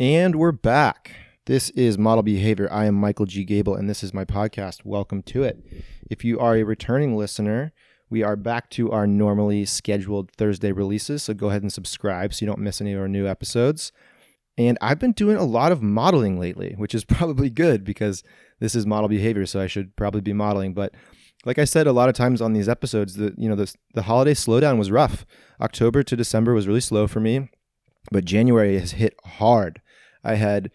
And we're back. This is Model Behavior. I am Michael G. Gable, and this is my podcast. Welcome to it. If you are a returning listener, we are back to our normally scheduled Thursday releases, so go ahead and subscribe so you don't miss any of our new episodes. And I've been doing a lot of modeling lately, which is probably good because this is model behavior, so I should probably be modeling. But like I said a lot of times on these episodes, the you know the the holiday slowdown was rough. October to December was really slow for me, but January has hit hard. I had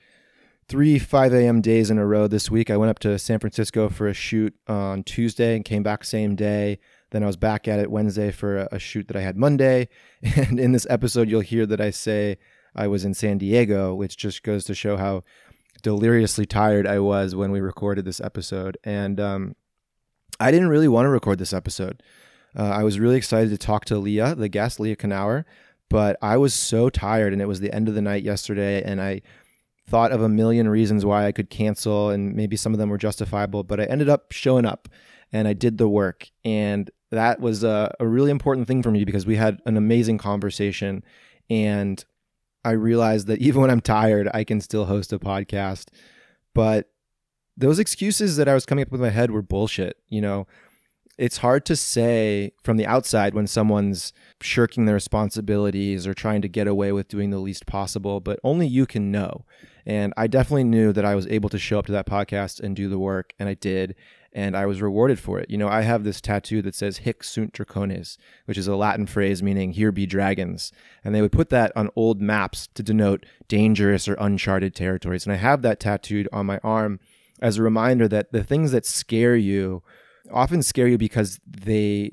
three 5 a.m. days in a row this week. I went up to San Francisco for a shoot on Tuesday and came back same day. Then I was back at it Wednesday for a, a shoot that I had Monday. And in this episode, you'll hear that I say I was in San Diego, which just goes to show how deliriously tired I was when we recorded this episode. And um, I didn't really want to record this episode. Uh, I was really excited to talk to Leah, the guest, Leah Knauer, but I was so tired and it was the end of the night yesterday and I thought of a million reasons why I could cancel and maybe some of them were justifiable, but I ended up showing up and I did the work. And that was a, a really important thing for me because we had an amazing conversation and I realized that even when I'm tired, I can still host a podcast. But those excuses that I was coming up with in my head were bullshit. You know, it's hard to say from the outside when someone's shirking their responsibilities or trying to get away with doing the least possible, but only you can know. And I definitely knew that I was able to show up to that podcast and do the work, and I did. And I was rewarded for it. You know, I have this tattoo that says Hic sunt dracones, which is a Latin phrase meaning here be dragons. And they would put that on old maps to denote dangerous or uncharted territories. And I have that tattooed on my arm as a reminder that the things that scare you often scare you because they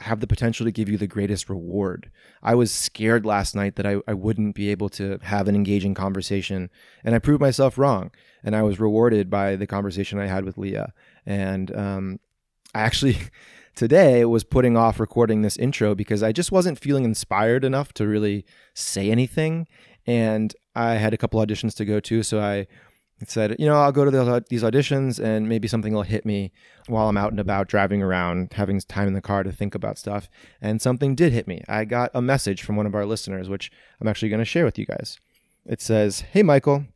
have the potential to give you the greatest reward. I was scared last night that I, I wouldn't be able to have an engaging conversation, and I proved myself wrong. And I was rewarded by the conversation I had with Leah. And um, I actually today was putting off recording this intro because I just wasn't feeling inspired enough to really say anything. And I had a couple auditions to go to, so I it said, you know, I'll go to the, these auditions and maybe something will hit me while I'm out and about driving around, having time in the car to think about stuff. And something did hit me. I got a message from one of our listeners, which I'm actually going to share with you guys. It says, Hey, Michael,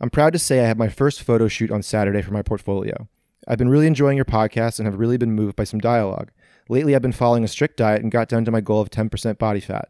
I'm proud to say I had my first photo shoot on Saturday for my portfolio. I've been really enjoying your podcast and have really been moved by some dialogue. Lately, I've been following a strict diet and got down to my goal of 10% body fat.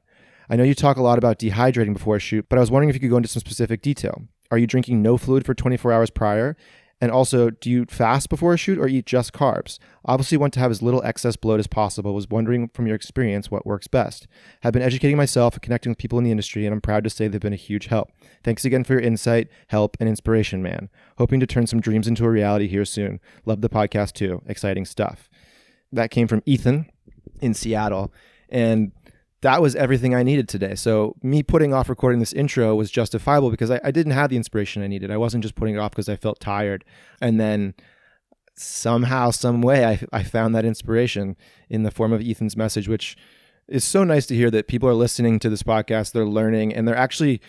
I know you talk a lot about dehydrating before a shoot, but I was wondering if you could go into some specific detail. Are you drinking no fluid for 24 hours prior? And also, do you fast before a shoot or eat just carbs? Obviously, want to have as little excess bloat as possible. Was wondering from your experience what works best. Have been educating myself and connecting with people in the industry, and I'm proud to say they've been a huge help. Thanks again for your insight, help, and inspiration, man. Hoping to turn some dreams into a reality here soon. Love the podcast too. Exciting stuff. That came from Ethan in Seattle. And that was everything I needed today. So me putting off recording this intro was justifiable because I, I didn't have the inspiration I needed. I wasn't just putting it off because I felt tired. And then somehow, some way, I, I found that inspiration in the form of Ethan's message, which is so nice to hear that people are listening to this podcast, they're learning, and they're actually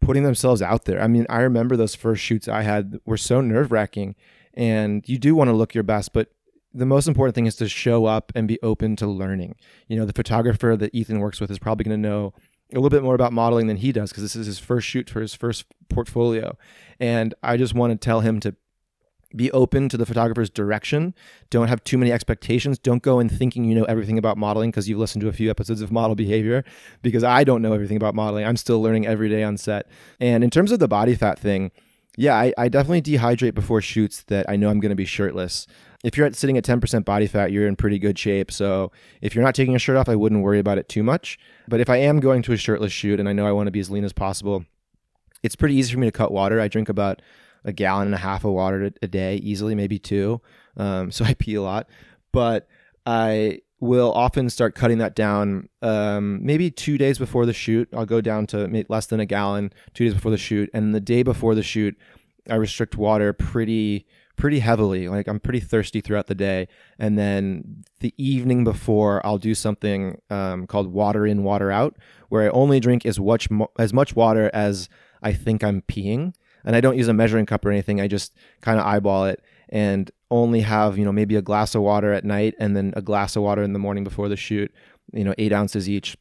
putting themselves out there. I mean, I remember those first shoots I had were so nerve wracking, and you do want to look your best, but the most important thing is to show up and be open to learning. You know, the photographer that Ethan works with is probably going to know a little bit more about modeling than he does because this is his first shoot for his first portfolio. And I just want to tell him to be open to the photographer's direction. Don't have too many expectations. Don't go in thinking you know everything about modeling because you've listened to a few episodes of model behavior because I don't know everything about modeling. I'm still learning every day on set. And in terms of the body fat thing, yeah, I, I definitely dehydrate before shoots that I know I'm going to be shirtless if you're at, sitting at 10% body fat, you're in pretty good shape. So if you're not taking a shirt off, I wouldn't worry about it too much. But if I am going to a shirtless shoot and I know I want to be as lean as possible, it's pretty easy for me to cut water. I drink about a gallon and a half of water a day, easily, maybe two. Um, so I pee a lot. But I will often start cutting that down um, maybe two days before the shoot. I'll go down to less than a gallon two days before the shoot. And the day before the shoot, I restrict water pretty pretty heavily. Like I'm pretty thirsty throughout the day, and then the evening before, I'll do something um, called water in, water out, where I only drink as much as much water as I think I'm peeing, and I don't use a measuring cup or anything. I just kind of eyeball it and only have you know maybe a glass of water at night and then a glass of water in the morning before the shoot. You know, eight ounces each.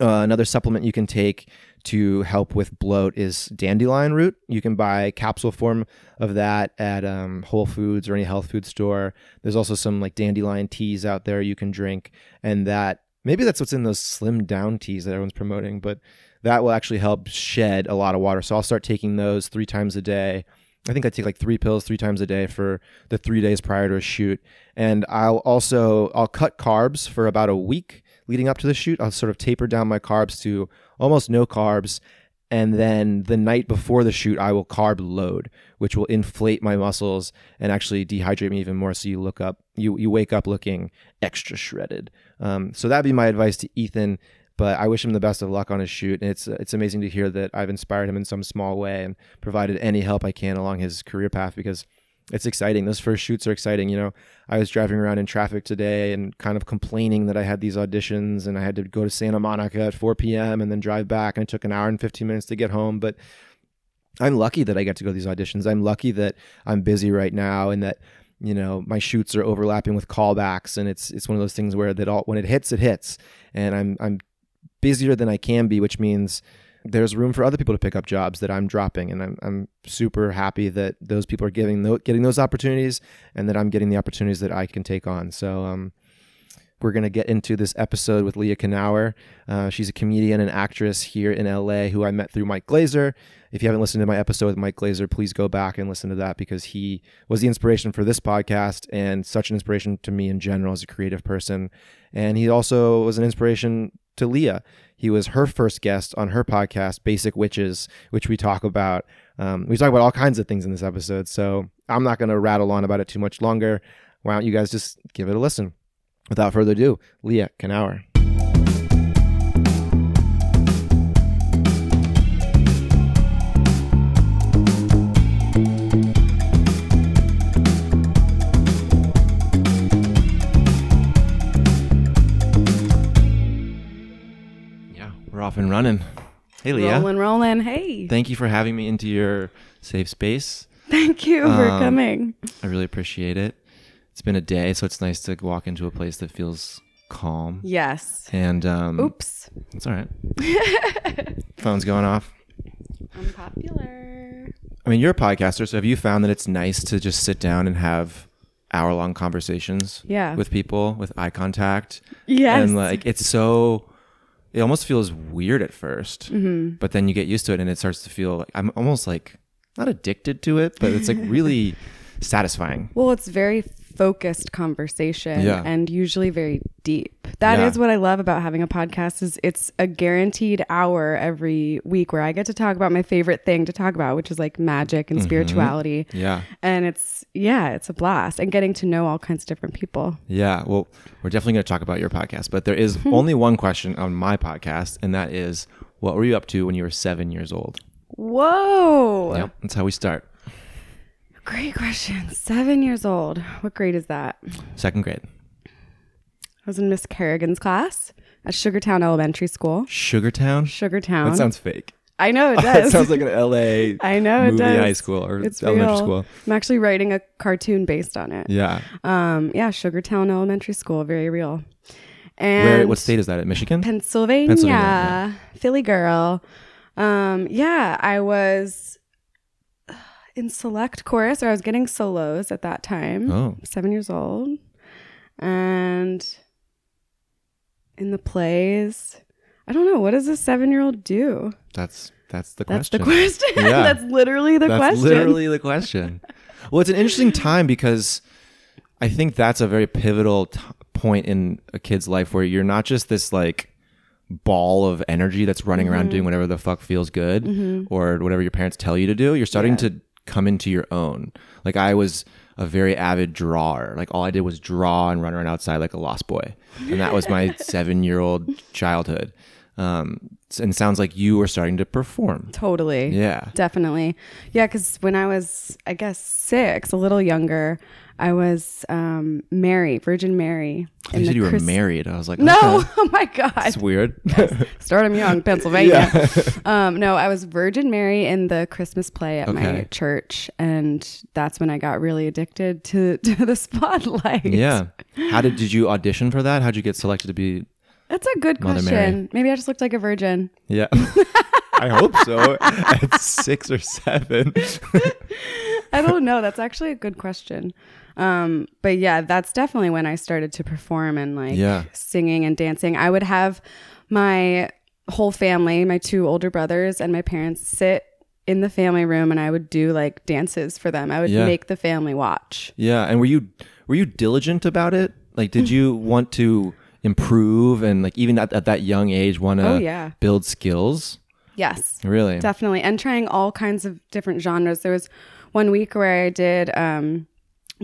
Uh, another supplement you can take to help with bloat is dandelion root. You can buy capsule form of that at um, Whole Foods or any health food store. There's also some like dandelion teas out there you can drink, and that maybe that's what's in those slim down teas that everyone's promoting, but that will actually help shed a lot of water. So I'll start taking those three times a day. I think I take like three pills three times a day for the three days prior to a shoot. And I'll also I'll cut carbs for about a week leading up to the shoot. I'll sort of taper down my carbs to almost no carbs. And then the night before the shoot, I will carb load, which will inflate my muscles and actually dehydrate me even more. So you look up, you you wake up looking extra shredded. Um, so that'd be my advice to Ethan. But I wish him the best of luck on his shoot. And it's it's amazing to hear that I've inspired him in some small way and provided any help I can along his career path because it's exciting. Those first shoots are exciting. You know, I was driving around in traffic today and kind of complaining that I had these auditions and I had to go to Santa Monica at 4 p.m. and then drive back. And it took an hour and 15 minutes to get home. But I'm lucky that I get to go to these auditions. I'm lucky that I'm busy right now and that you know my shoots are overlapping with callbacks and it's it's one of those things where that all when it hits it hits and I'm I'm busier than I can be, which means there's room for other people to pick up jobs that I'm dropping, and I'm I'm super happy that those people are getting th- getting those opportunities, and that I'm getting the opportunities that I can take on. So um, we're gonna get into this episode with Leah Knauer. Uh, she's a comedian and actress here in LA who I met through Mike Glazer. If you haven't listened to my episode with Mike Glazer, please go back and listen to that because he was the inspiration for this podcast and such an inspiration to me in general as a creative person. And he also was an inspiration to Leah. He was her first guest on her podcast, Basic Witches, which we talk about. Um, we talk about all kinds of things in this episode. So I'm not going to rattle on about it too much longer. Why don't you guys just give it a listen? Without further ado, Leah Knauer. Off and running. Hey, Leah. Rolling, rolling. Hey. Thank you for having me into your safe space. Thank you for Um, coming. I really appreciate it. It's been a day, so it's nice to walk into a place that feels calm. Yes. And um, Oops. it's all right. Phone's going off. Unpopular. I mean, you're a podcaster, so have you found that it's nice to just sit down and have hour long conversations Yeah. with people with eye contact? Yes. And like, it's so, it almost feels weird at 1st Mm-hmm. but then you get used to it and it starts to feel like I'm almost like not addicted to it, but it's like really satisfying. well, it's very focused conversation Yeah. and usually very deep. That is Yeah. what I love about having a podcast is it's a guaranteed hour every week where I get to talk about my favorite thing to talk about, which is like magic Mm-hmm. and spirituality. Yeah. And it's yeah, it's a blast and getting to know all kinds of different people. Yeah, well, we're definitely going to talk about your podcast, but there is only one question on my podcast, and that is, what were you up to when you were seven years old? Whoa. Yep, that's how we start. Great question. Seven years old. What grade is that? Second grade. I was in Miss Kerrigan's class at Sugartown Elementary School. Sugartown. Sugartown. That sounds fake. I know it it does. sounds like an L.A. I know it does. high school or it's elementary real. school. I'm actually writing a cartoon based on it. Yeah. Um, yeah, Sugartown Elementary School, very real. And Where? What state is that? At Michigan. Pennsylvania, Pennsylvania, Philly girl. Um, yeah, I was in select chorus, or I was getting solos at that time. seven years old, and in the plays. I don't know what does a seven-year-old do. that's that's the That's question. the question. Yeah. That's literally the question. that's question. literally the question. well, it's an interesting time because I think that's a very pivotal t- point in a kid's life where you're not just this like ball of energy that's running Mm-hmm. around doing whatever the fuck feels good or whatever your parents tell you to do. You're starting Yeah. to come into your own. Like I was a very avid drawer. Like all I did was draw and run around outside like a lost boy. And that was my 7-year-old childhood. Um and it sounds like you were starting to perform. Totally. Yeah. Definitely. Yeah, because when I was, I guess, six, a little younger, I was um, Mary, Virgin Mary. You in said you were married. I was like, No, okay. oh my God. That's weird. Start 'em young, Pennsylvania. um, no, I was Virgin Mary in the Christmas play at my church. And that's when I got really addicted to, to the spotlight. yeah. How did did you audition for that? How'd you get selected to be? That's a good Mother question. Mary. Maybe I just looked like a virgin. Yeah. I I hope so. At six or seven. I don't know. That's actually a good question. Um, but yeah, that's definitely when I started to perform and like Yeah. singing and dancing. I would have my whole family, my two older brothers and my parents sit in the family room and I would do like dances for them. I would Yeah. make the family watch. Yeah, and were you were you diligent about it? Like, did you want to improve and like even at, at that young age want to Oh, yeah. build skills? Yes. Really? Definitely. And trying all kinds of different genres. There was one week where I did um,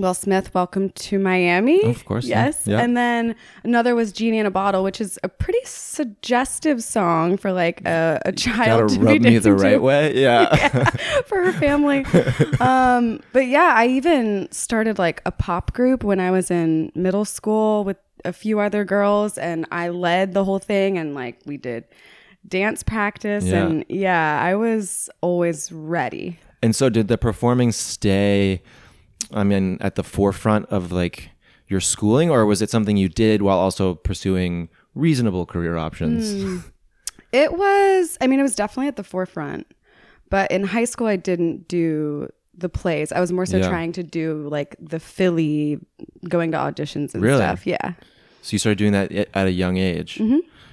Will Smith, Welcome to Miami. Of course. Yes. Yeah. And then another was Genie in a Bottle, which is a pretty suggestive song for like a, a child Gotta to be rub me the dancing to right way. Yeah. for her family. um, but yeah, I even started like a pop group when I was in middle school with a few other girls, and I led the whole thing, and like we did dance practice, Yeah. and yeah, I was always ready. and so, did the performing stay? I mean, at the forefront of like your schooling, or was it something you did while also pursuing reasonable career options? Hmm. It was, I mean, it was definitely at the forefront, but in high school, I didn't do the plays. I was more so Yeah. trying to do like the Philly, going to auditions and Really? stuff. Yeah. So you started doing that at at a young age.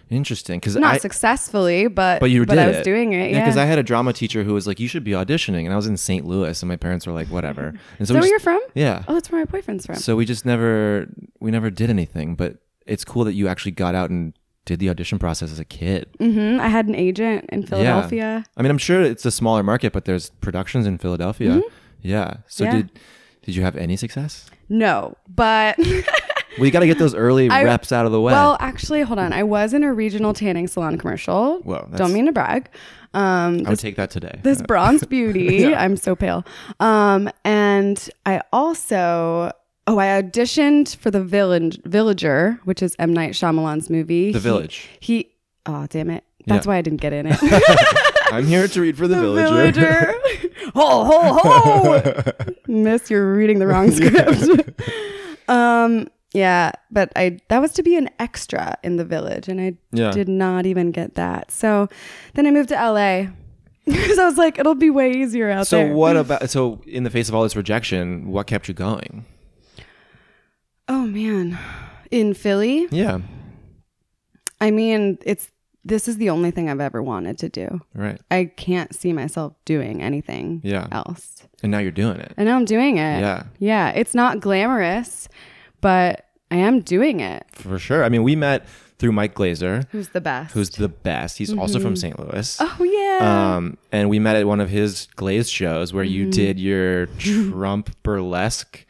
Interesting, because Mm-hmm. Not I successfully, but But you did I was it. doing it. Yeah, Yeah. because I had a drama teacher who was like, "You should be auditioning," and I was in St. Louis, and my parents were like, "Whatever." And so Is that we where you're from? yeah, Oh, that's where my boyfriend's from. so we just never we never did anything. But it's cool that you actually got out and did the audition process as a kid. Mm-hmm. I had an agent in Philadelphia. Yeah. I mean, I'm sure it's a smaller market, but there's productions in Philadelphia. Yeah. So Mm-hmm. Yeah. did did you have any success? No, but Well, you got to get those early I- reps out of the way. well, actually, hold on. I was in a regional tanning salon commercial. Whoa, Don't mean to brag. Um, I would take that today. this bronze beauty. I'm so pale. Um, and I also oh, I auditioned for the village villager, which is M Night Shyamalan's movie. The He- Village. He, oh damn it. That's Yeah. why I didn't get in it. I'm here to read for the, The villager. villager. ho ho ho. Miss, you're reading the wrong script. um, yeah, but I that was to be an extra in the village, and I Yeah. did not even get that. So then I moved to LA because I was like, it'll be way easier out So there. what about so in the face of all this rejection, what kept you going? Oh man, in Philly, Yeah. I mean, it's this is the only thing I've ever wanted to do. Right. I can't see myself doing anything Yeah. else. And now you're doing it. And now I'm doing it. Yeah. Yeah. It's not glamorous, but I am doing it. For sure. I mean, we met through Mike Glazer, Who's the best? who's the best. He's also from St. Louis. oh yeah. Um, and we met at one of his Glaze shows where Mm-hmm. you did your Trump burlesque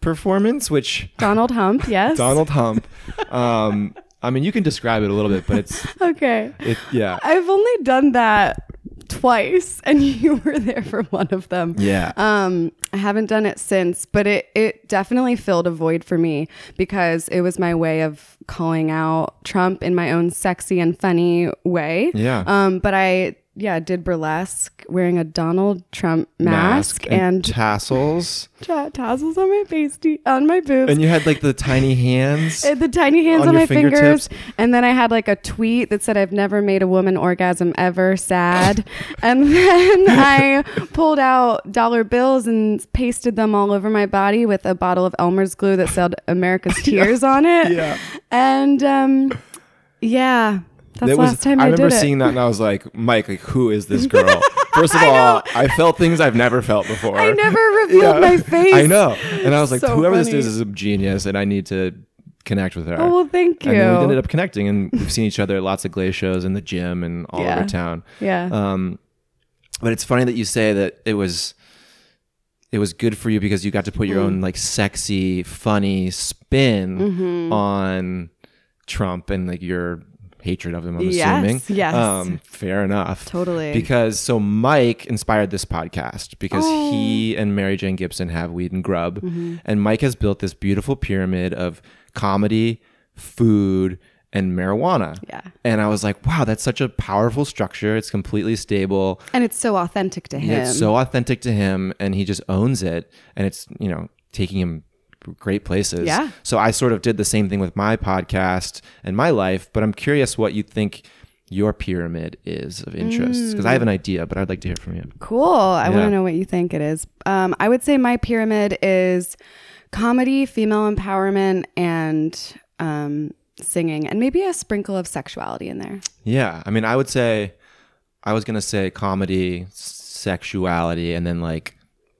performance, which Donald Hump. Yes. Donald Hump. Um, I mean, you can describe it a little bit, but it's Okay. it. Yeah. I've only done that twice, and you were there for one of them. Yeah. Um, I haven't done it since, but it it definitely filled a void for me because it was my way of calling out Trump in my own sexy and funny way. Yeah. Um, but I yeah did burlesque wearing a Donald Trump mask, and, tassels, ta- tassels on my face, on my boobs. and you had like the tiny hands. Uh, the tiny hands On on, my fingertips? fingers and then i had like a tweet that said i've never made a woman orgasm ever sad and then i pulled out dollar bills and pasted them all over my body with a bottle of elmer's glue that said america's tears on it Yeah. and um yeah that's That was- last time I i, remember seeing that and I was like, Mike, like, who is this girl? First of all, I felt things I've never felt before. i never revealed my face I know. And I was like, So whoever this is is a genius and I need to connect with her. oh well thank you and we ended up connecting and we've seen each other at lots of glaze shows in the gym and all Yeah. over town. yeah Um, but it's funny that you say that it was it was good for you because you got to put Mm. your own like sexy, funny spin Mm-hmm. on Trump and like your hatred of him. I'm Yes, assuming. yes. Um, fair enough. totally Because so Mike inspired this podcast because Oh. he and Mary Jane Gibson have Weed and Grub, Mm-hmm. and Mike has built this beautiful pyramid of comedy, food, and marijuana. yeah And I was like, wow, that's such a powerful structure. It's completely stable. and it's so authentic to him It's so authentic to him and he just owns it. And it's, you know, taking him great places. Yeah. So I sort of did the same thing with my podcast and my life, but I'm curious what you think your pyramid is of interest because I have an idea, but I'd like to hear from you. Cool. I want to know what you think it is. Um, I would say my pyramid is comedy, female empowerment, and um, singing, and maybe a sprinkle of sexuality in there. Yeah, I mean, I would say, I was gonna say comedy, sexuality, and then like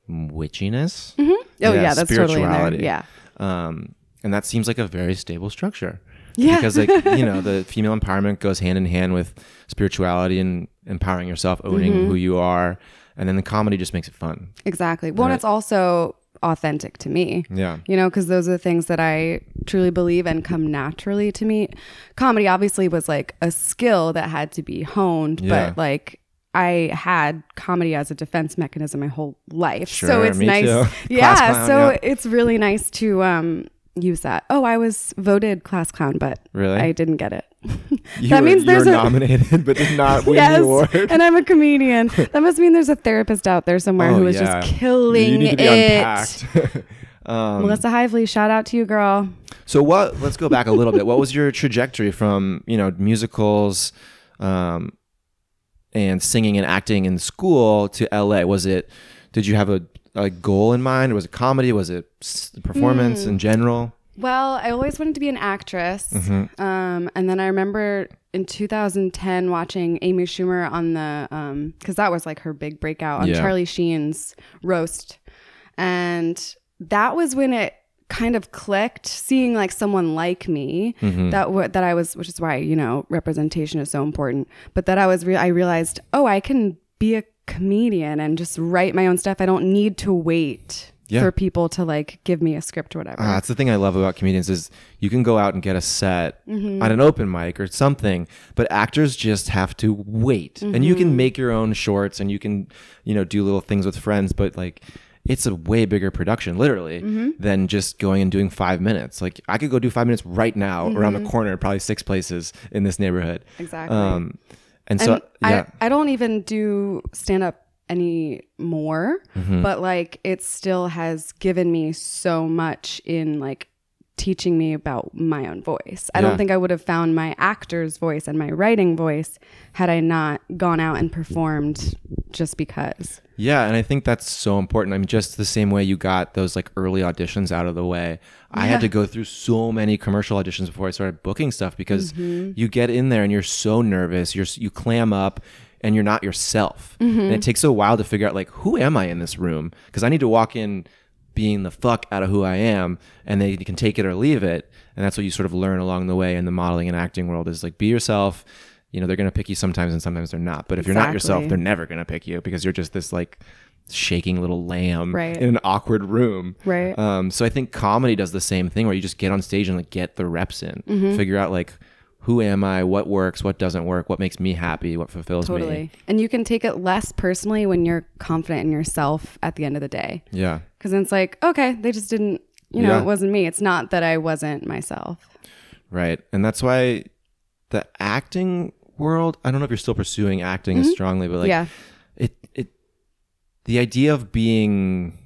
witchiness. Oh yeah, that's totally in there. Yeah. Um, and that seems like a very stable structure. Yeah. Because like you know, the female empowerment goes hand in hand with spirituality and empowering yourself, owning Mm-hmm. who you are, and then the comedy just makes it fun. Exactly. Well, and it's also authentic to me. Yeah. You know, because those are the things that I truly believe and come naturally to me. Comedy obviously was like a skill that had to be honed, Yeah. but like I had comedy as a defense mechanism my whole life. so it's nice. Yeah. Clown, so yeah. it's really nice to um use that. Oh, I was voted class clown, but Really? I didn't get it. That were, means there's a nominated, but did not win yes, the award. and I'm a comedian. that must mean there's a therapist out there somewhere Oh, who is yeah. just killing you need to be it. um, Melissa Hively, shout out to you, girl. So what? Let's go back a little bit. What was your trajectory from you know musicals, um, and singing and acting in school to LA? Was it? Did you have a, a goal in mind? Was it comedy? Was it performance Hmm. in general? Well, I always wanted to be an actress. Mm-hmm. Um, and then I remember in 2010 watching Amy Schumer on the, because that was like her big breakout on Yeah. Charlie Sheen's roast. And that was when it kind of clicked, seeing like someone like me Mm-hmm. that w- that I was, which is why, you know, representation is so important. But that I was, re- I realized, oh, I can be a comedian and just write my own stuff. I don't need to wait. Yeah. For people to like give me a script or whatever. Ah, that's the thing I love about comedians is you can go out and get a set Mm-hmm. on an open mic or something, but actors just have to wait. And you Mm-hmm. can make your own shorts and you can, you know, do little things with friends, but like it's a way bigger production, literally, Mm-hmm. than just going and doing five minutes. Like I could go do five minutes right now around the corner, probably six places in this neighborhood. Mm-hmm. Exactly. Um, and so and yeah, I, I don't even do stand up anymore, Mm-hmm. but like it still has given me so much in like teaching me about my own voice. I Yeah. don't think I would have found my actor's voice and my writing voice had I not gone out and performed just because. Yeah, and I think that's so important. I mean, just the same way you got those like early auditions out of the way, I had to go through so many commercial auditions before I started booking stuff because mm-hmm. you get in there and you're so nervous, you're you clam up and you're not yourself. Mm-hmm. And it takes a while to figure out like who am I in this room? Because I need to walk in being the fuck out of who I am and they can take it or leave it. And that's what you sort of learn along the way in the modeling and acting world is like be yourself. You know, they're going to pick you sometimes and sometimes they're not. But if you're not yourself, they're never going to pick you because you're just this like shaking little lamb Right. in an awkward room. Right. Um, so I think comedy does the same thing where you just get on stage and like get the reps in, Mm-hmm. figure out like who am I, what works, what doesn't work, what makes me happy, what fulfills Totally. me. And you can take it less personally when you're confident in yourself at the end of the day. Yeah. Because then it's like, okay, they just didn't, you know, Yeah. it wasn't me. It's not that I wasn't myself. Right. And that's why the acting world, I don't know if you're still pursuing acting as strongly, but like Mm-hmm. yeah. it it the idea of being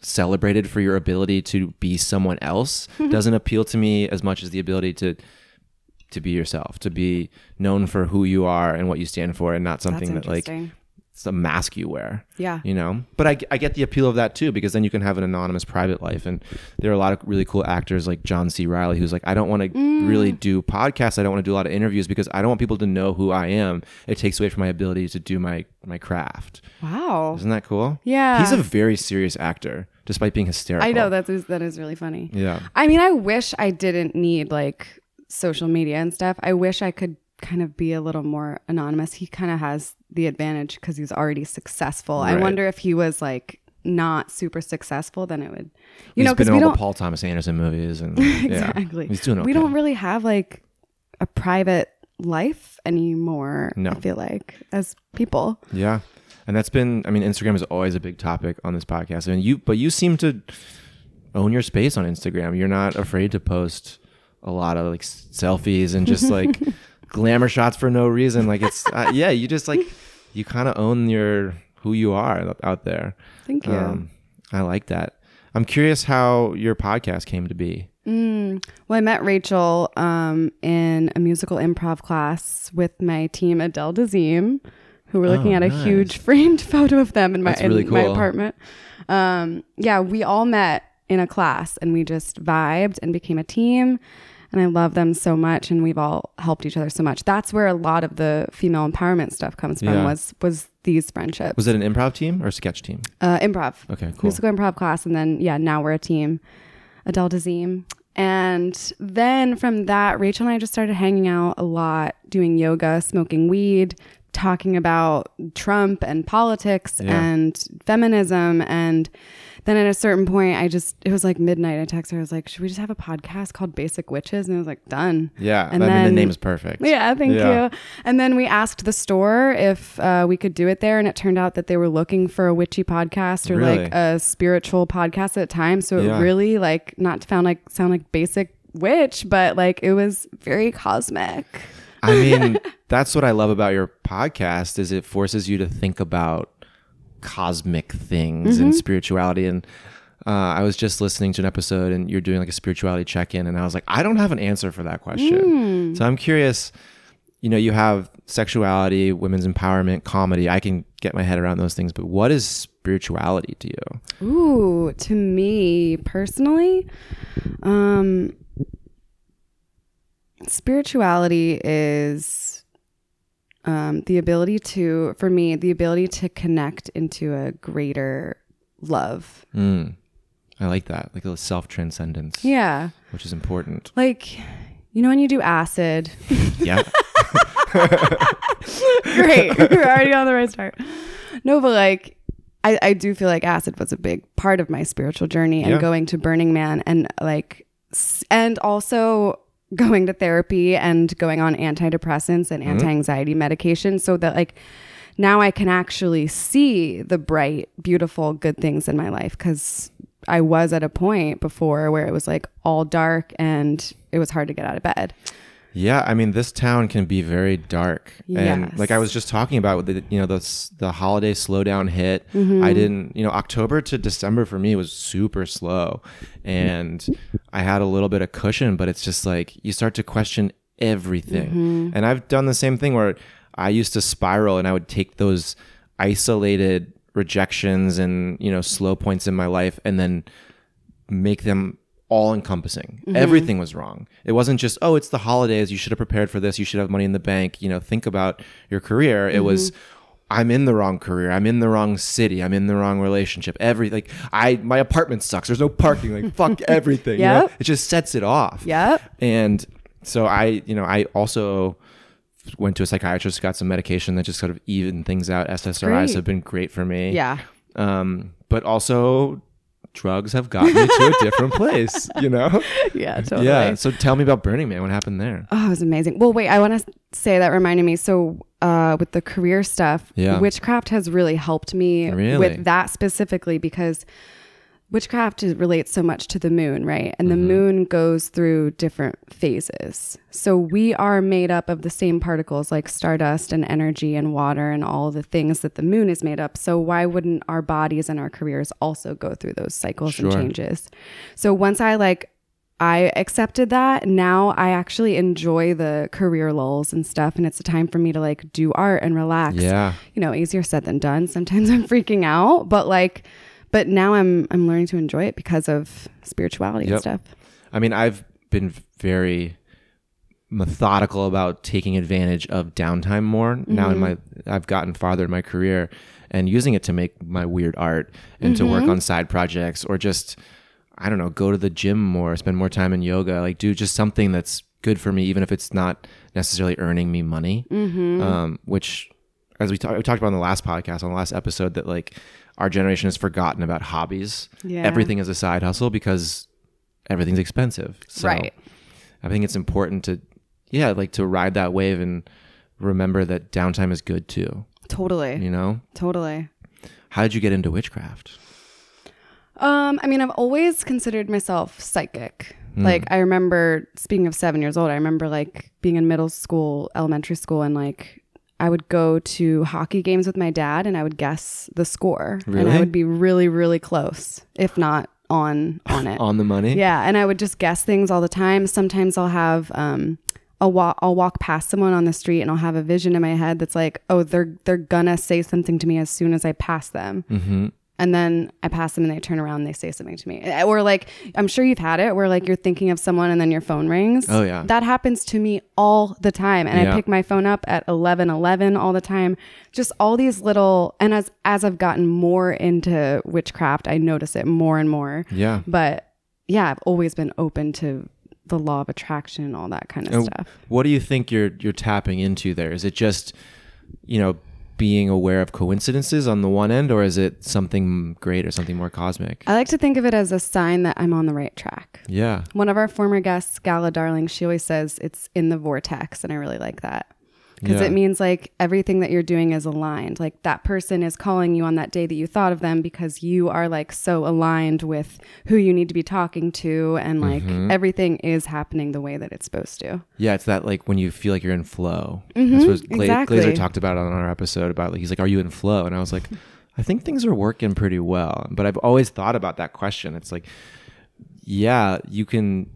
celebrated for your ability to be someone else doesn't appeal to me as much as the ability to to be yourself, to be known for who you are and what you stand for and not something that like. It's a mask you wear. yeah. You know, but I, I get the appeal of that too because then you can have an anonymous private life, and there are a lot of really cool actors like John C. Reilly who's like, I don't want to Mm. really do podcasts, I don't want to do a lot of interviews because I don't want people to know who I am. It takes away from my ability to do my my craft. Wow. Isn't that cool? Yeah. he's a very serious actor, despite being hysterical. I know that is that is really funny. Yeah, I mean, I wish I didn't need like social media and stuff. I wish I could kind of be a little more anonymous. He kind of has the advantage because he's already successful. I wonder if he was like not super successful, then it would, you he's know, been because we all don't the Paul Thomas Anderson movies, and yeah, exactly. he's doing okay. We don't really have like a private life anymore. No. I feel like as people. Yeah. And that's been I mean Instagram is always a big topic on this podcast. I mean you but you seem to own your space on Instagram. You're not afraid to post a lot of like selfies and just like glamour shots for no reason. Like it's uh, yeah, you just like you kind of own your who you are out there. Thank you. Um, I like that. I'm curious how your podcast came to be. Mm. Well, I met Rachel um, in a musical improv class with my team, Adele Dazeem, who were looking Oh, at a nice. huge framed photo of them in my really in my apartment. Um, yeah, we all met in a class and we just vibed and became a team. And I love them so much, and we've all helped each other so much. That's where a lot of the female empowerment stuff comes from. Yeah. Was was these friendships? Was it an improv team or sketch team? uh, improv? Okay, cool. musical improv class and then yeah now we're a team adele dazeem and then from that rachel and i just started hanging out a lot doing yoga smoking weed talking about trump and politics Yeah. and feminism and then at a certain point i just it was like midnight i texted her i was like should we just have a podcast called basic witches and i was like done Yeah, And I mean the then- name is perfect. yeah, thank Yeah. you. And then we asked the store if uh, we could do it there, and it turned out that they were looking for a witchy podcast or Really? like a spiritual podcast at the time. So it Yeah. really like not to sound like sound like basic witch, but like it was very cosmic. I mean, that's what I love about your podcast is it forces you to think about cosmic things Mm-hmm. and spirituality and uh, I was just listening to an episode and you're doing like a spirituality check-in and I was like I don't have an answer for that question. Hmm. So I'm curious you know you have sexuality, women's empowerment, comedy. I can get my head around those things, but what is spirituality to you? Ooh, to me personally, um, spirituality is um, the ability to, for me, the ability to connect into a greater love. Mm. I like that. Like a self-transcendence, Yeah. which is important. Like, you know, when you do acid, Yeah. great. You're already on the right start. No, but like, I, I do feel like acid was a big part of my spiritual journey and Yeah. going to Burning Man and like, and also going to therapy and going on antidepressants and mm-hmm. anti anxiety medication so that like now I can actually see the bright, beautiful, good things in my life because I was at a point before where it was like all dark and it was hard to get out of bed. Yeah, I mean, this town can be very dark, and like I was just talking about, with the you know the the holiday slowdown hit. Mm-hmm. I didn't, you know, October to December for me was super slow, and I had a little bit of cushion, but it's just like you start to question everything. Mm-hmm. And I've done the same thing where I used to spiral, and I would take those isolated rejections and you know slow points in my life, and then make them all encompassing. Everything was wrong. It wasn't just, oh, it's the holidays. You should have prepared for this. You should have money in the bank. You know, think about your career. It was, I'm in the wrong career. I'm in the wrong city. I'm in the wrong relationship. Every like, I my apartment sucks. There's no parking. Like, fuck everything. you know? It just sets it off. Yep. And so I, you know, I also went to a psychiatrist, got some medication that just sort of evened things out. SSRIs Great. have been great for me. Yeah. Um, but also drugs have gotten me to a different place, you know? Yeah, totally. Yeah. So tell me about Burning Man. What happened there? Oh, it was amazing. Well, wait, I want to say that reminded me. So, uh, with the career stuff, Yeah. witchcraft has really helped me Really? with that specifically because witchcraft is, relates so much to the moon, right? And the Mm-hmm. moon goes through different phases. So we are made up of the same particles like stardust and energy and water and all the things that the moon is made up. So why wouldn't our bodies and our careers also go through those cycles and Sure. changes? So once I like I accepted that. Now I actually enjoy the career lulls and stuff. And it's a time for me to like do art and relax. Yeah. You know, easier said than done. Sometimes I'm freaking out, but like, but now I'm, I'm learning to enjoy it because of spirituality Yep. and stuff. I mean, I've been very methodical about taking advantage of downtime more now in mm-hmm. my I've gotten farther in my career and using it to make my weird art and to work mm-hmm. on side projects or just I don't know, go to the gym more, spend more time in yoga, like do just something that's good for me even if it's not necessarily earning me money. Mm-hmm. Um which as we, talk, we talked about in the last podcast on the last episode that like our generation has forgotten about hobbies. Yeah. Everything is a side hustle because everything's expensive. So Right. I think it's important to, yeah, like to ride that wave and remember that downtime is good too. Totally. You know, Totally. how did you get into witchcraft? Um, I mean, I've always considered myself psychic. Hmm. Like, I remember, speaking of seven years old, I remember like being in middle school, elementary school, and like I would go to hockey games with my dad and I would guess the score. And I would be really, really close, if not on on it. on the money. Yeah, and I would just guess things all the time. Sometimes I'll have um I'll walk I'll walk past someone on the street and I'll have a vision in my head that's like, "Oh, they're they're gonna say something to me as soon as I pass them." Mm-hmm. And then I pass them and they turn around and they say something to me. Eh, Or like I'm sure you've had it where like you're thinking of someone and then your phone rings. Oh, yeah. That happens to me all the time. And Yeah. I pick my phone up at 11:11 all the time. Just all these little and as as I've gotten more into witchcraft, I notice it more and more Yeah. but yeah, I've always been open to the law of attraction and all that kind of And stuff. What do you think you're you're tapping into there? Is it just, you know, being aware of coincidences on the one end, or is it something great or something more cosmic? I like to think of it as a sign that I'm on the right track. Yeah. One of our former guests, Gala Darling, she always says it's in the vortex, and I really like that because Yeah. it means like everything that you're doing is aligned. Like that person is calling you on that day that you thought of them because you are like so aligned with who you need to be talking to, and like Mm-hmm. everything is happening the way that it's supposed to. Yeah, it's that like when you feel like you're in flow. That's what Gla- exactly. Glazer talked about on our episode about like he's like, "Are you in flow?" And I was like, "I think things are working pretty well." But I've always thought about that question. It's like, yeah, you can.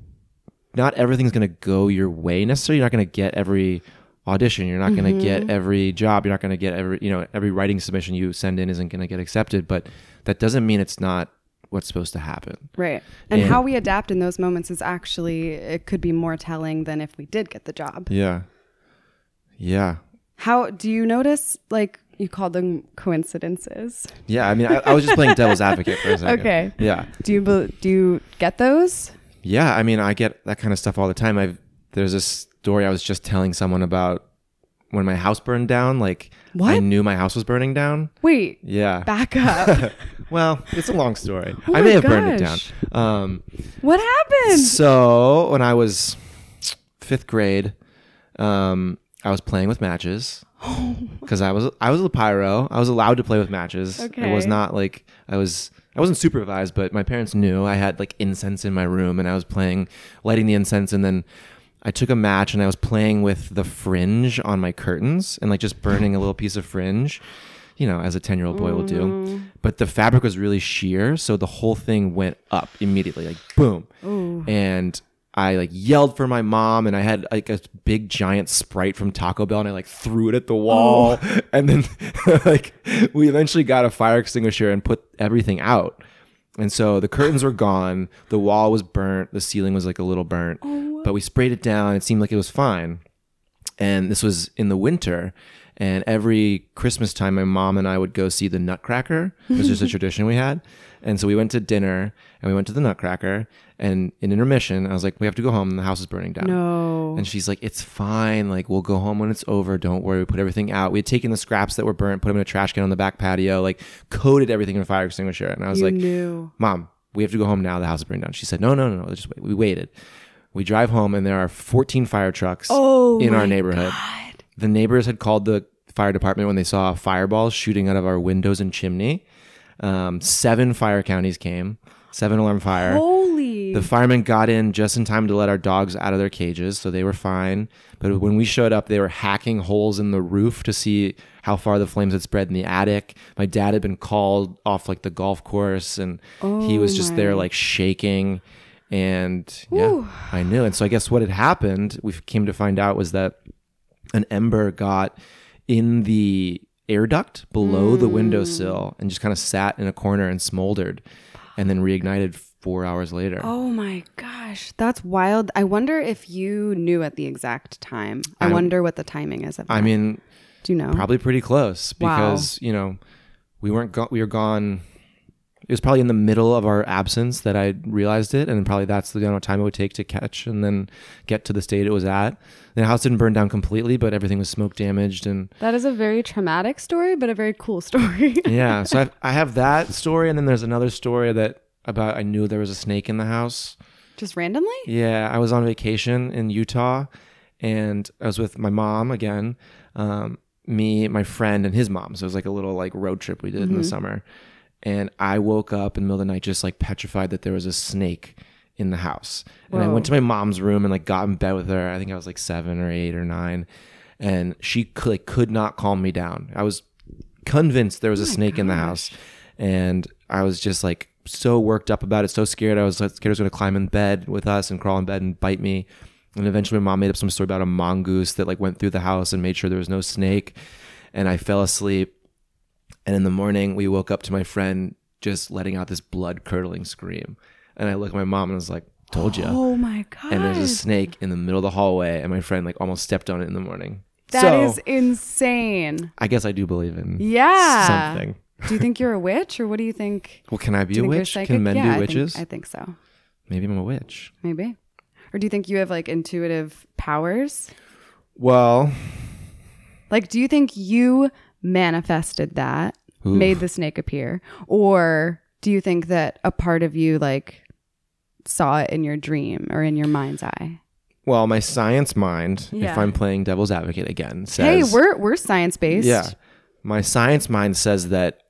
Not everything's gonna go your way necessarily. You're not gonna get every audition. You're not gonna get mm-hmm. every job. You're not gonna get every you know every writing submission you send in isn't gonna get accepted. But that doesn't mean it's not what's supposed to happen. Right. And, And- how we adapt in those moments is actually, it could be more telling than if we did get the job. Yeah. Yeah. How do you notice, like, you called them coincidences? Yeah, I mean, I, I was just playing devil's advocate for a second. Okay. Yeah, Do you, do you get those? yeah. I mean, I get that kind of stuff all the time. I've there's a story I was just telling someone about when my house burned down. Like, I knew my house was burning down. Wait, Yeah. back up. well, it's a long story. Oh I may have burned it down. gosh. Um, what happened? so when I was fifth grade, um, I was playing with matches because I was I was a pyro. I was allowed to play with matches. Okay. It was not like I was I wasn't supervised, but my parents knew I had like incense in my room, and I was playing, lighting the incense, and then. I took a match and I was playing with the fringe on my curtains and like just burning a little piece of fringe, you know, as a 10 year old boy will do. Mm. But the fabric was really sheer. So the whole thing went up immediately, like boom and I like yelled for my mom and I had like a big giant sprite from Taco Bell and I like threw it at the oh. wall and then like we eventually got a fire extinguisher and put everything out. And so the curtains were gone, the wall was burnt, the ceiling was like a little burnt, oh, but we sprayed it down. It seemed like it was fine. And this was in the winter. And every Christmas time, my mom and I would go see the Nutcracker. It was just a tradition we had. And so we went to dinner and we went to the Nutcracker. And in intermission, I was like, we have to go home. The house is burning down. No. And she's like, it's fine. Like, we'll go home when it's over. Don't worry. We put everything out. We had taken the scraps that were burnt, put them in a trash can on the back patio, like coated everything in a fire extinguisher. And I was you like, knew. Mom, we have to go home now. The house is burning down. She said, No, no, no, no. Just wait. We waited. We drive home, and there are 14 fire trucks Oh, in our neighborhood. God. The neighbors had called the fire department when they saw fireballs shooting out of our windows and chimney. Um, seven fire counties came, seven alarm fire. Holy. The firemen got in just in time to let our dogs out of their cages, so they were fine. But when we showed up, they were hacking holes in the roof to see how far the flames had spread in the attic. My dad had been called off like the golf course, and he was Oh just there like shaking. And yeah, Whew. I knew. And so I guess what had happened, we came to find out, was that an ember got in the air duct below the Mm. windowsill and just kind of sat in a corner and smoldered and then reignited four hours later. Oh my gosh, that's wild. I wonder if you knew at the exact time. I, I don't- wonder what the timing is. I mean, do you know? probably pretty close Wow. because, you know, we weren't go- we were gone it was probably in the middle of our absence that I realized it, and probably that's the amount of time it would take to catch and then get to the state it was at. The house didn't burn down completely, but everything was smoke damaged, and That is a very traumatic story, but a very cool story. yeah. So I, I have that story, and then there's another story that about I knew there was a snake in the house. Just randomly? Yeah, I was on vacation in Utah, and I was with my mom again, um, me, my friend, and his mom. So it was like a little like road trip we did in the summer. And I woke up in the middle of the night just like petrified that there was a snake in the house. And I went to my mom's room and like got in bed with her. I think I was like seven or eight or nine, and she could, like, could not calm me down. I was convinced there was a snake in the house, and I was just like so worked up about it, so scared. I was scared I was going to climb in bed with us and crawl in bed and bite me. And eventually, my mom made up some story about a mongoose that like went through the house and made sure there was no snake. And I fell asleep. And in the morning, we woke up to my friend just letting out this blood curdling scream. And I look at my mom and I was like, "Told you." Oh my god. and there's a snake in the middle of the hallway, and my friend like almost stepped on it in the morning. That so, is insane. I guess I do believe in Yeah. something. Do you think you're a witch, or what do you think? Well, can I be a you think you're witch? Can men yeah, be I think- witches? I think so. Maybe I'm a witch. Maybe. Or do you think you have like intuitive powers? Well, Like, do you think you manifested that, Oof. made the snake appear? Or do you think that a part of you like saw it in your dream or in your mind's eye? well, my science mind, if I'm playing devil's advocate again, hey, we're we're science based. yeah. My science mind says that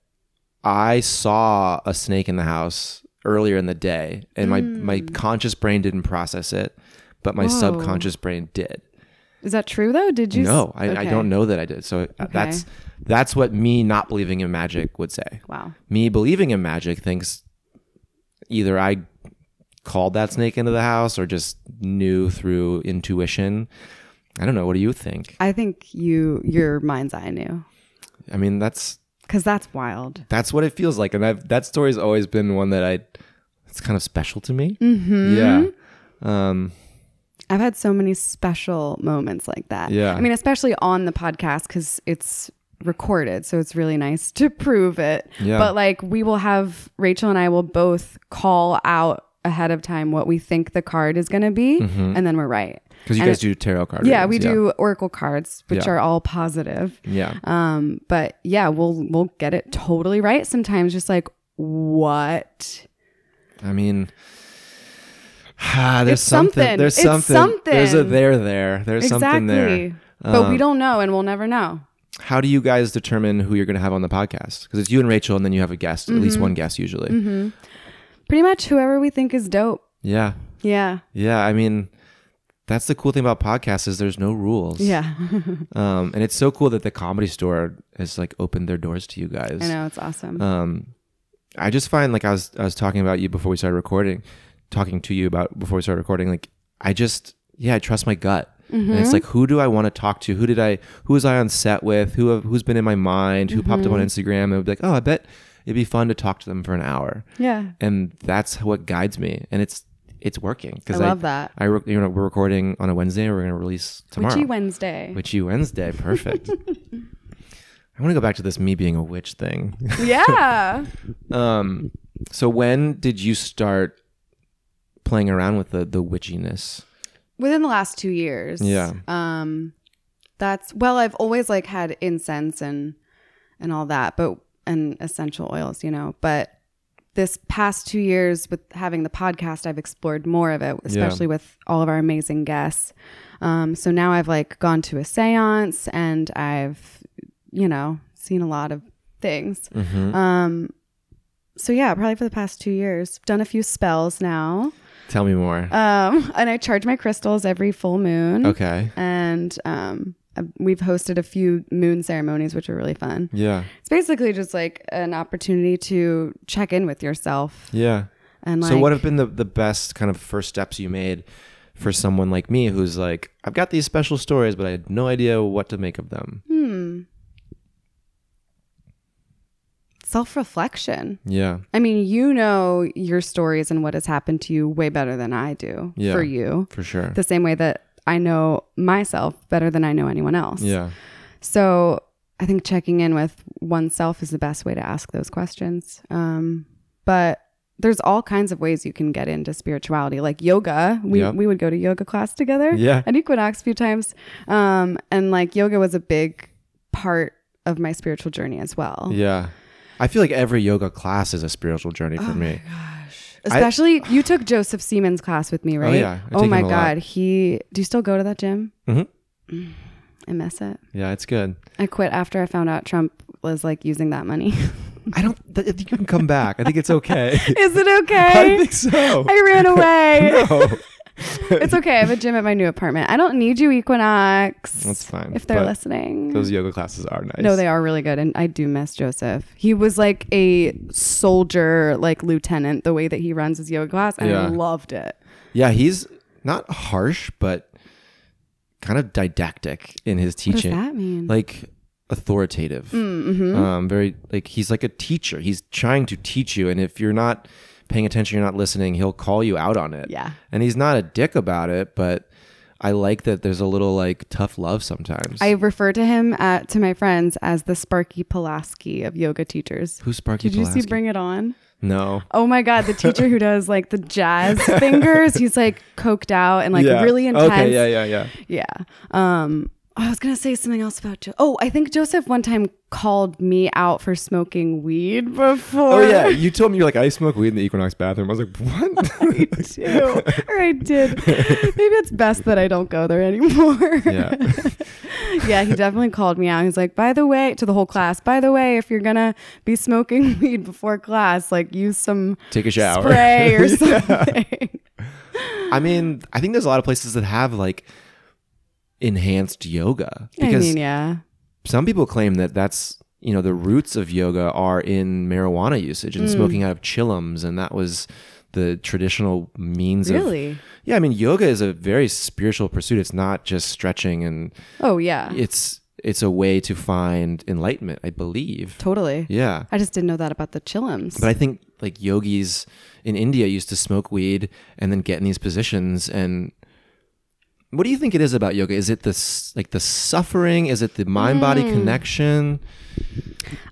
I saw a snake in the house earlier in the day, and my my conscious brain didn't process it, but my Mm. Whoa. subconscious brain did. Is that true though? Did you? no, I, I don't know that I did. So uh, that's that's what me not believing in magic would say. Wow. Me believing in magic thinks either I called that snake into the house or just knew through intuition. I don't know. What do you think? I think you your mind's eye knew I mean, that's because that's wild. that's what it feels like, and I've that story's always been one that I. It's kind of special to me. Mm-hmm. Yeah. Um. I've had so many special moments like that. Yeah. I mean, especially on the podcast because it's recorded. So it's really nice to prove it. Yeah. But like, we will have, Rachel and I will both call out ahead of time what we think the card is going to be. And then we're right. Because you And guys it- do tarot cards Yeah, we readings, do oracle cards, which Yeah. are all positive. Yeah. Um, but yeah, we'll we'll get it totally right sometimes. Just like what? I mean, ah, there's It's something. There's It's something. There's a there there. There's something there. Exactly. But we Um, don't know, and we'll never know. How do you guys determine who you're going to have on the podcast? Because it's you and Rachel, and then you have a guest, at Mm-hmm. least one guest usually. Pretty much whoever we think is dope. Yeah, Yeah. yeah. I mean, that's the cool thing about podcasts is there's no rules. Yeah. Um, and it's so cool that the comedy store has like opened their doors to you guys. I know it's awesome. Um, I just find like I was I was talking about you before we started recording, talking to you about before we started recording. Like I just yeah, I trust my gut. And Mm-hmm. it's like, who do I want to talk to? Who did I? Who was I on set with? Who have, who's been in my mind? Who popped up Mm-hmm. on Instagram? And it would be like, oh, I bet it'd be fun to talk to them for an hour. yeah. And that's what guides me, and it's it's working because I love that. I re- you know we're recording on a Wednesday. We're gonna release tomorrow. Witchy Wednesday. Witchy Wednesday, perfect. I want to go back to this me being a witch thing. yeah. Um, so when did you start playing around with the the witchiness? Within the last two years. Yeah. Um that's well, I've always like had incense and and all that, but and essential oils, you know. But this past two years with having the podcast, I've explored more of it, especially with all of our amazing guests. Um, so now I've like gone to a seance and I've, you know, seen a lot of things. Mm-hmm. Um, so yeah, probably for the past two years, done a few spells now. Tell me more. Um, and I charge my crystals every full moon. okay. And um, we've hosted a few moon ceremonies, which are really fun. Yeah. It's basically just like an opportunity to check in with yourself Yeah. and like. so what have been the the best kind of first steps you made for someone like me who's like, I've got these special stories, but I had no idea what to make of them. Hmm. Self reflection. Yeah. I mean, you know your stories and what has happened to you way better than I do Yeah. for you. For sure. The same way that I know myself better than I know anyone else. Yeah. So I think checking in with oneself is the best way to ask those questions. Um, but there's all kinds of ways you can get into spirituality, like yoga. We Yep. we would go to yoga class together Yeah. at Equinox a few times, um, and like yoga was a big part of my spiritual journey as well. Yeah. I feel like every yoga class is a spiritual journey for Oh me. Especially you took Joseph Siemens class with me, right? yeah. I Oh my a lot. god, he. Do you still go to that gym? Mhm. Mm, I miss it. Yeah, it's good. I quit after I found out Trump was like using that money. I don't I think you can come back. I think it's okay. Is it okay? I think so. I ran away. no. It's okay. I have a gym at my new apartment. I don't need you, Equinox. That's fine, If they're listening. Those yoga classes are nice. No, they are really good, and I do miss Joseph. He was like a soldier, like lieutenant, the way that he runs his yoga class, and I loved it. Yeah, he's not harsh, but kind of didactic in his What does teaching. that mean? Like authoritative. mm-hmm. Um, very like he's like a teacher. He's trying to teach you, and if you're not paying attention, you're not listening, he'll call you out on it. yeah. And he's not a dick about it, but I like that there's a little like tough love sometimes. I refer to him at, to my friends as the Sparky Polastri of yoga teachers. Who's Sparky Did you see Bring It On? No. Oh my God, the teacher who does like the jazz fingers. He's like coked out and like Yeah. really intense. Okay, yeah, yeah, yeah. Yeah. Um, I was gonna say something else about Jo. Oh, I think Joseph one time called me out for smoking weed before. Oh yeah, you told me you're like I smoke weed in the Equinox bathroom. I was like, what? I do. or I did. Maybe it's best that I don't go there anymore. yeah. yeah, he definitely called me out. He's like, by the way, to the whole class, by the way, if you're gonna be smoking weed before class, like use some Take a shower. spray or Yeah. something. I mean, I think there's a lot of places that have like enhanced yoga Because I mean, yeah. some people claim that that's you know the roots of yoga are in marijuana usage Mm. and smoking out of chillums and that was the traditional means of Really? yeah i mean yoga is a very spiritual pursuit it's not just stretching and Oh yeah. it's it's a way to find enlightenment i believe totally. yeah I just didn't know that about the chillums. but i think like yogis in india used to smoke weed and then get in these positions and what do you think it is about yoga is it this like the suffering is it the mind body Mm. connection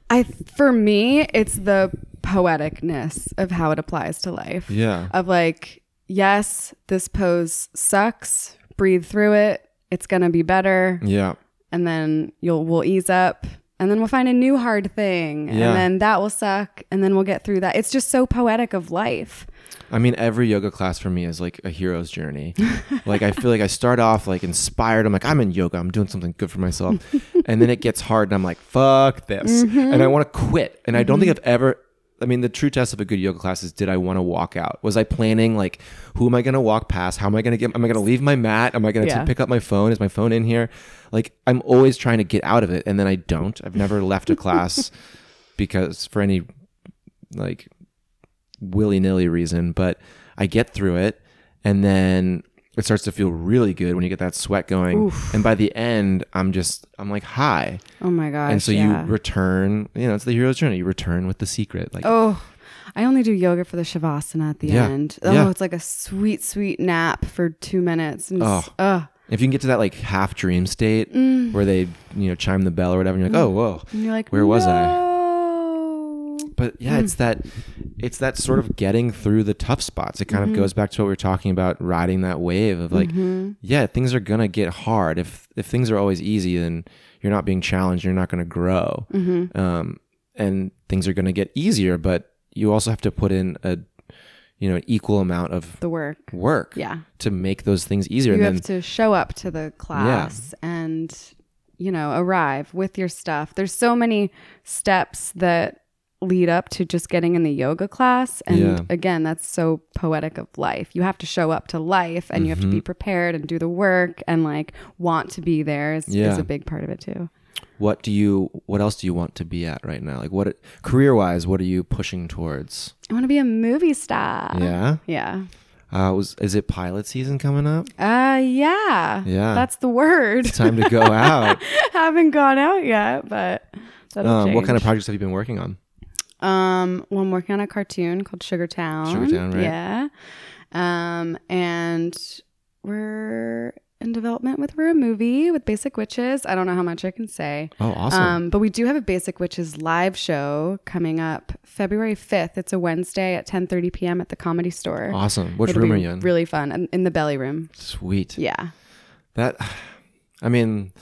I for me, it's the poeticness of how it applies to life. yeah Of like, yes, this pose sucks. Breathe through it. It's gonna be better. yeah and then you'll we'll ease up and then we'll find a new hard thing Yeah. and then that will suck and then we'll get through that it's just so poetic of life I mean, every yoga class for me is like a hero's journey. like I feel like I start off like inspired. I'm like, I'm in yoga. I'm doing something good for myself. and then it gets hard, and I'm like, fuck this, mm-hmm. and I want to quit. And I don't think mm-hmm. I've ever. I mean, the true test of a good yoga class is: did I want to walk out? Was I planning like, who am I going to walk past? How am I going to get? Am I going to leave my mat? Am I going to Yeah. pick up my phone? Is my phone in here? Like, I'm always trying to get out of it, and then I don't. I've never left a class because for any like willy nilly reason, but I get through it and then it starts to feel really good when you get that sweat going. And by the end, I'm just, I'm like high. oh my gosh and so yeah. you return, you know, it's the hero's journey. You return with the secret. Like, oh i only do yoga for the shavasana at the Yeah. end oh Yeah. it's like a sweet sweet nap for two minutes and Oh. it's- ugh. if you can get to that like half dream state Mm. where they, you know, chime the bell or whatever, and you're like, oh, whoa. and you're like Where was I? But yeah, it's that, it's that sort of getting through the tough spots. It kind Mm-hmm. of goes back to what we were talking about, riding that wave of like, yeah, things are gonna get hard. If if things are always easy, then you're not being challenged. You're not gonna grow. Mm-hmm. Um, and things are gonna get easier, but you also have to put in a, you know, an equal amount of the work work yeah to make those things easier. you and have then to show up to the class and you know arrive with your stuff there's so many steps that lead up to just getting in the yoga class and Yeah. again that's so poetic of life you have to show up to life and you have to Mm-hmm. be prepared and do the work and like want to be there is, is a big part of it too what do you? What else do you want to be at right now? Like what career wise? What are you pushing towards? i want to be a movie star yeah. yeah Uh, was is it pilot season coming up? uh yeah Yeah. that's the word It's time to go out. haven't gone out yet but um, what kind of projects have you been working on? Um, well, I'm working on a cartoon called Sugar Town. Sugar Town, right. Yeah. Um, and we're in development with a movie with Basic Witches. I don't know how much I can say. Oh, awesome. Um, but we do have a Basic Witches live show coming up February 5th. It's a Wednesday at 10:30 p.m. at the Comedy Store. awesome. Which It'll room are you in? Really fun. In, in the belly room. Sweet. Yeah. That, I mean,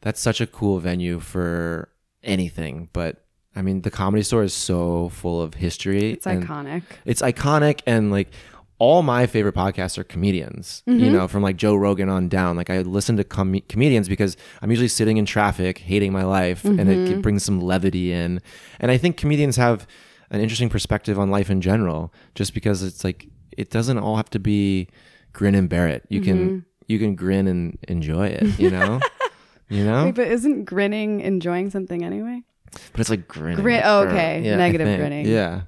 that's such a cool venue for anything. But I mean, the comedy store is so full of history. It's iconic. It's iconic, and like all my favorite podcasts are comedians. You mm-hmm. know, from like Joe Rogan on down. Like I listen to com- comedians because I'm usually sitting in traffic, hating my life, and it can brings some levity in. And I think comedians have an interesting perspective on life in general, just because it's like it doesn't all have to be grin and bear it. You can mm-hmm. you can grin and enjoy it. You know, you know. Wait, but isn't grinning enjoying something anyway? But it's like grinning. Grin- oh, okay. I Negative think. grinning. Yeah.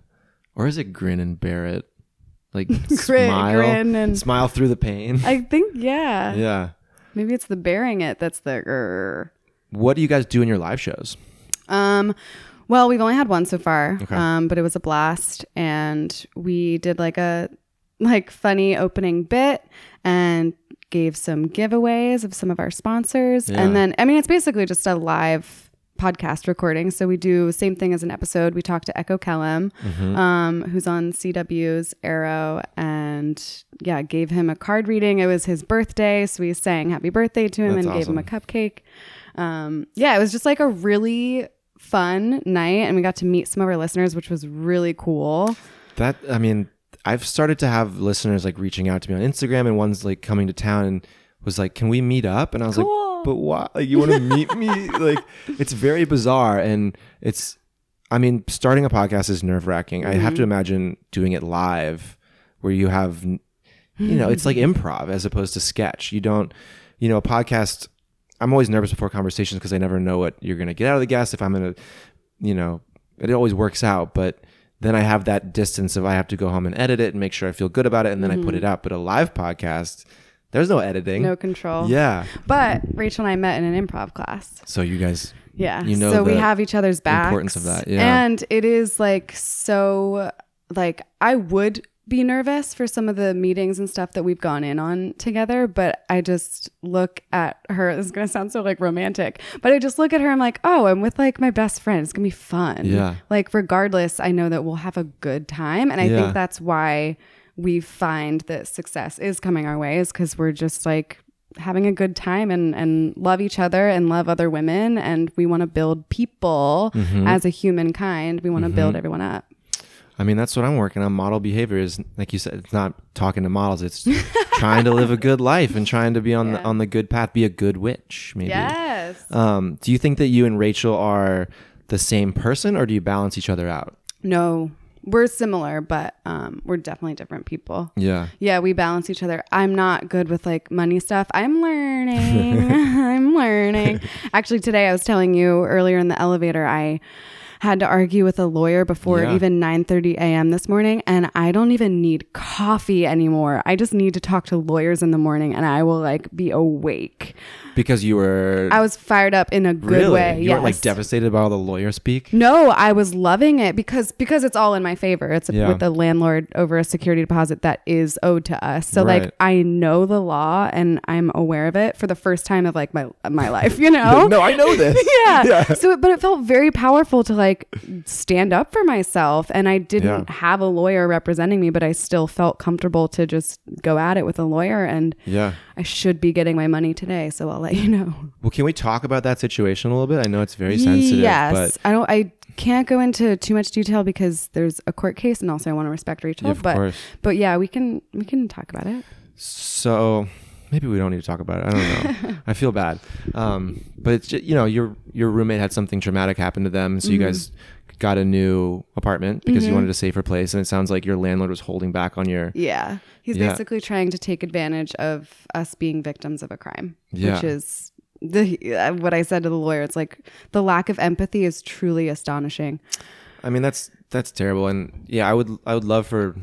Or is it grin and bear it? Like Grin, smile, grin and smile through the pain. I think yeah. yeah. Maybe it's the bearing it that's the grr. What do you guys do in your live shows? Um, well, we've only had one so far, Okay. um, but it was a blast, and we did like a like funny opening bit and gave some giveaways of some of our sponsors, Yeah. and then I mean it's basically just a live podcast recording. So we do the same thing as an episode. We talk to Echo Kellum, Mm-hmm. um, who's on CW's Arrow, and yeah, gave him a card reading. It was his birthday, so we sang happy birthday to him That's and gave him a cupcake. Um, yeah, it was just like a really fun night, and we got to meet some of our listeners, which was really cool. That I mean, I've started to have listeners like reaching out to me on Instagram, and one's like coming to town and was like, "Can we meet up?" And I was Cool. like, "But why? Like, you want to meet me?" Like, it's very bizarre, and it's. I mean, starting a podcast is nerve wracking. I have to mm-hmm. imagine doing it live, where you have, you know, it's like improv as opposed to sketch. You don't, you know, a podcast. I'm always nervous before conversations because I never know what you're going to get out of the guest. If I'm going to, you know, it always works out, but then I have that distance of I have to go home and edit it and make sure I feel good about it, and then I put mm-hmm. it out. But a live podcast, there's no editing. No control. Yeah. But Rachel and I met in an improv class. So you guys, Yeah. You know so we have each other's backs. importance of that, yeah. And it is like so like I would be nervous for some of the meetings and stuff that we've gone in on together, but I just look at her. This is gonna sound so like romantic, but I just look at her. I'm like, oh, I'm with like my best friend. It's gonna be fun. Yeah. Like regardless, I know that we'll have a good time, and I Yeah. think that's why we find that success is coming our way is because we're just like having a good time and and love each other and love other women and we want to build people Mm-hmm. as a humankind we want to build everyone up I mean, that's what I'm working on. Model behavior is, like you said, it's not talking to models. It's trying to live a good life and trying to be on the on the good path. Be a good witch, maybe. yes Um, do you think that you and Rachel are the same person, or do you balance each other out? no we're similar but um we're definitely different people Yeah. yeah we balance each other i'm not good with like money stuff i'm learning i'm learning actually today i was telling you earlier in the elevator i had to argue with a lawyer before Yeah. even 9:30 a.m. this morning and I don't even need coffee anymore. I just need to talk to lawyers in the morning and I will like be awake. Because you were I was fired up in a good really way. you weren't like devastated by all the lawyer speak. No, I was loving it because because it's all in my favor. It's Yeah. with the landlord over a security deposit that is owed to us. So Right. like I know the law and I'm aware of it for the first time of like my my life, you know? no, I know this. yeah. So but it felt very powerful to like stand up for myself and I didn't Yeah. have a lawyer representing me, but I still felt comfortable to just go at it with a lawyer and Yeah. I should be getting my money today, so I'll let you know. Well, can we talk about that situation a little bit? I know it's very sensitive, Yes, but I don't. I can't go into too much detail because there's a court case, and also I want to respect Rachel. Yeah, of but course. but yeah, we can we can talk about it. So maybe we don't need to talk about it. I don't know. I feel bad. Um, but it's just, you know, your your roommate had something traumatic happen to them, so you Mm-hmm. guys got a new apartment because you wanted a safer place, and it sounds like your landlord was holding back on your. Yeah, he's Yeah. basically trying to take advantage of us being victims of a crime, Yeah. which is the uh, what I said to the lawyer. It's like the lack of empathy is truly astonishing. I mean, that's that's terrible, and yeah, I would I would love for.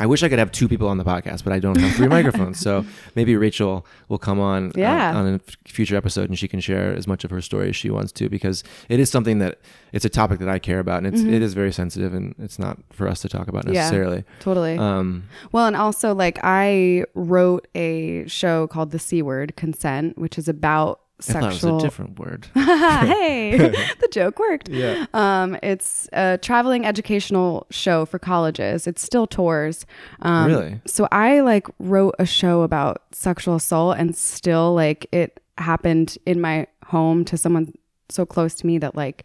I wish I could have two people on the podcast, but I don't have three microphones. So maybe Rachel will come on uh, Yeah. on a future episode and she can share as much of her story as she wants to because it is something that it's a topic that I care about and it's it is very sensitive and it's not for us to talk about Mm-hmm. Yeah. necessarily. Totally. Um, Well, and also like I wrote a show called The C Word Consent, which is about I thought it sexual. was a different word. hey, the joke worked. Yeah. Um, it's a traveling educational show for colleges. It still tours. Um, Really? So I like wrote a show about sexual assault, and still like it happened in my home to someone so close to me that like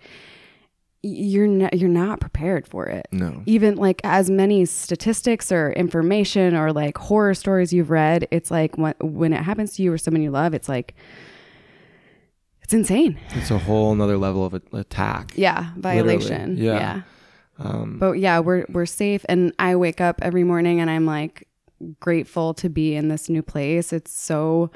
you're not you're not prepared for it No. even like as many statistics or information or like horror stories you've read it's like when, when it happens to you or someone you love it's like it's insane It's a whole nother level of a- attack. yeah violation yeah. yeah Um, but yeah we're we're safe and i wake up every morning and i'm like grateful to be in this new place. It's so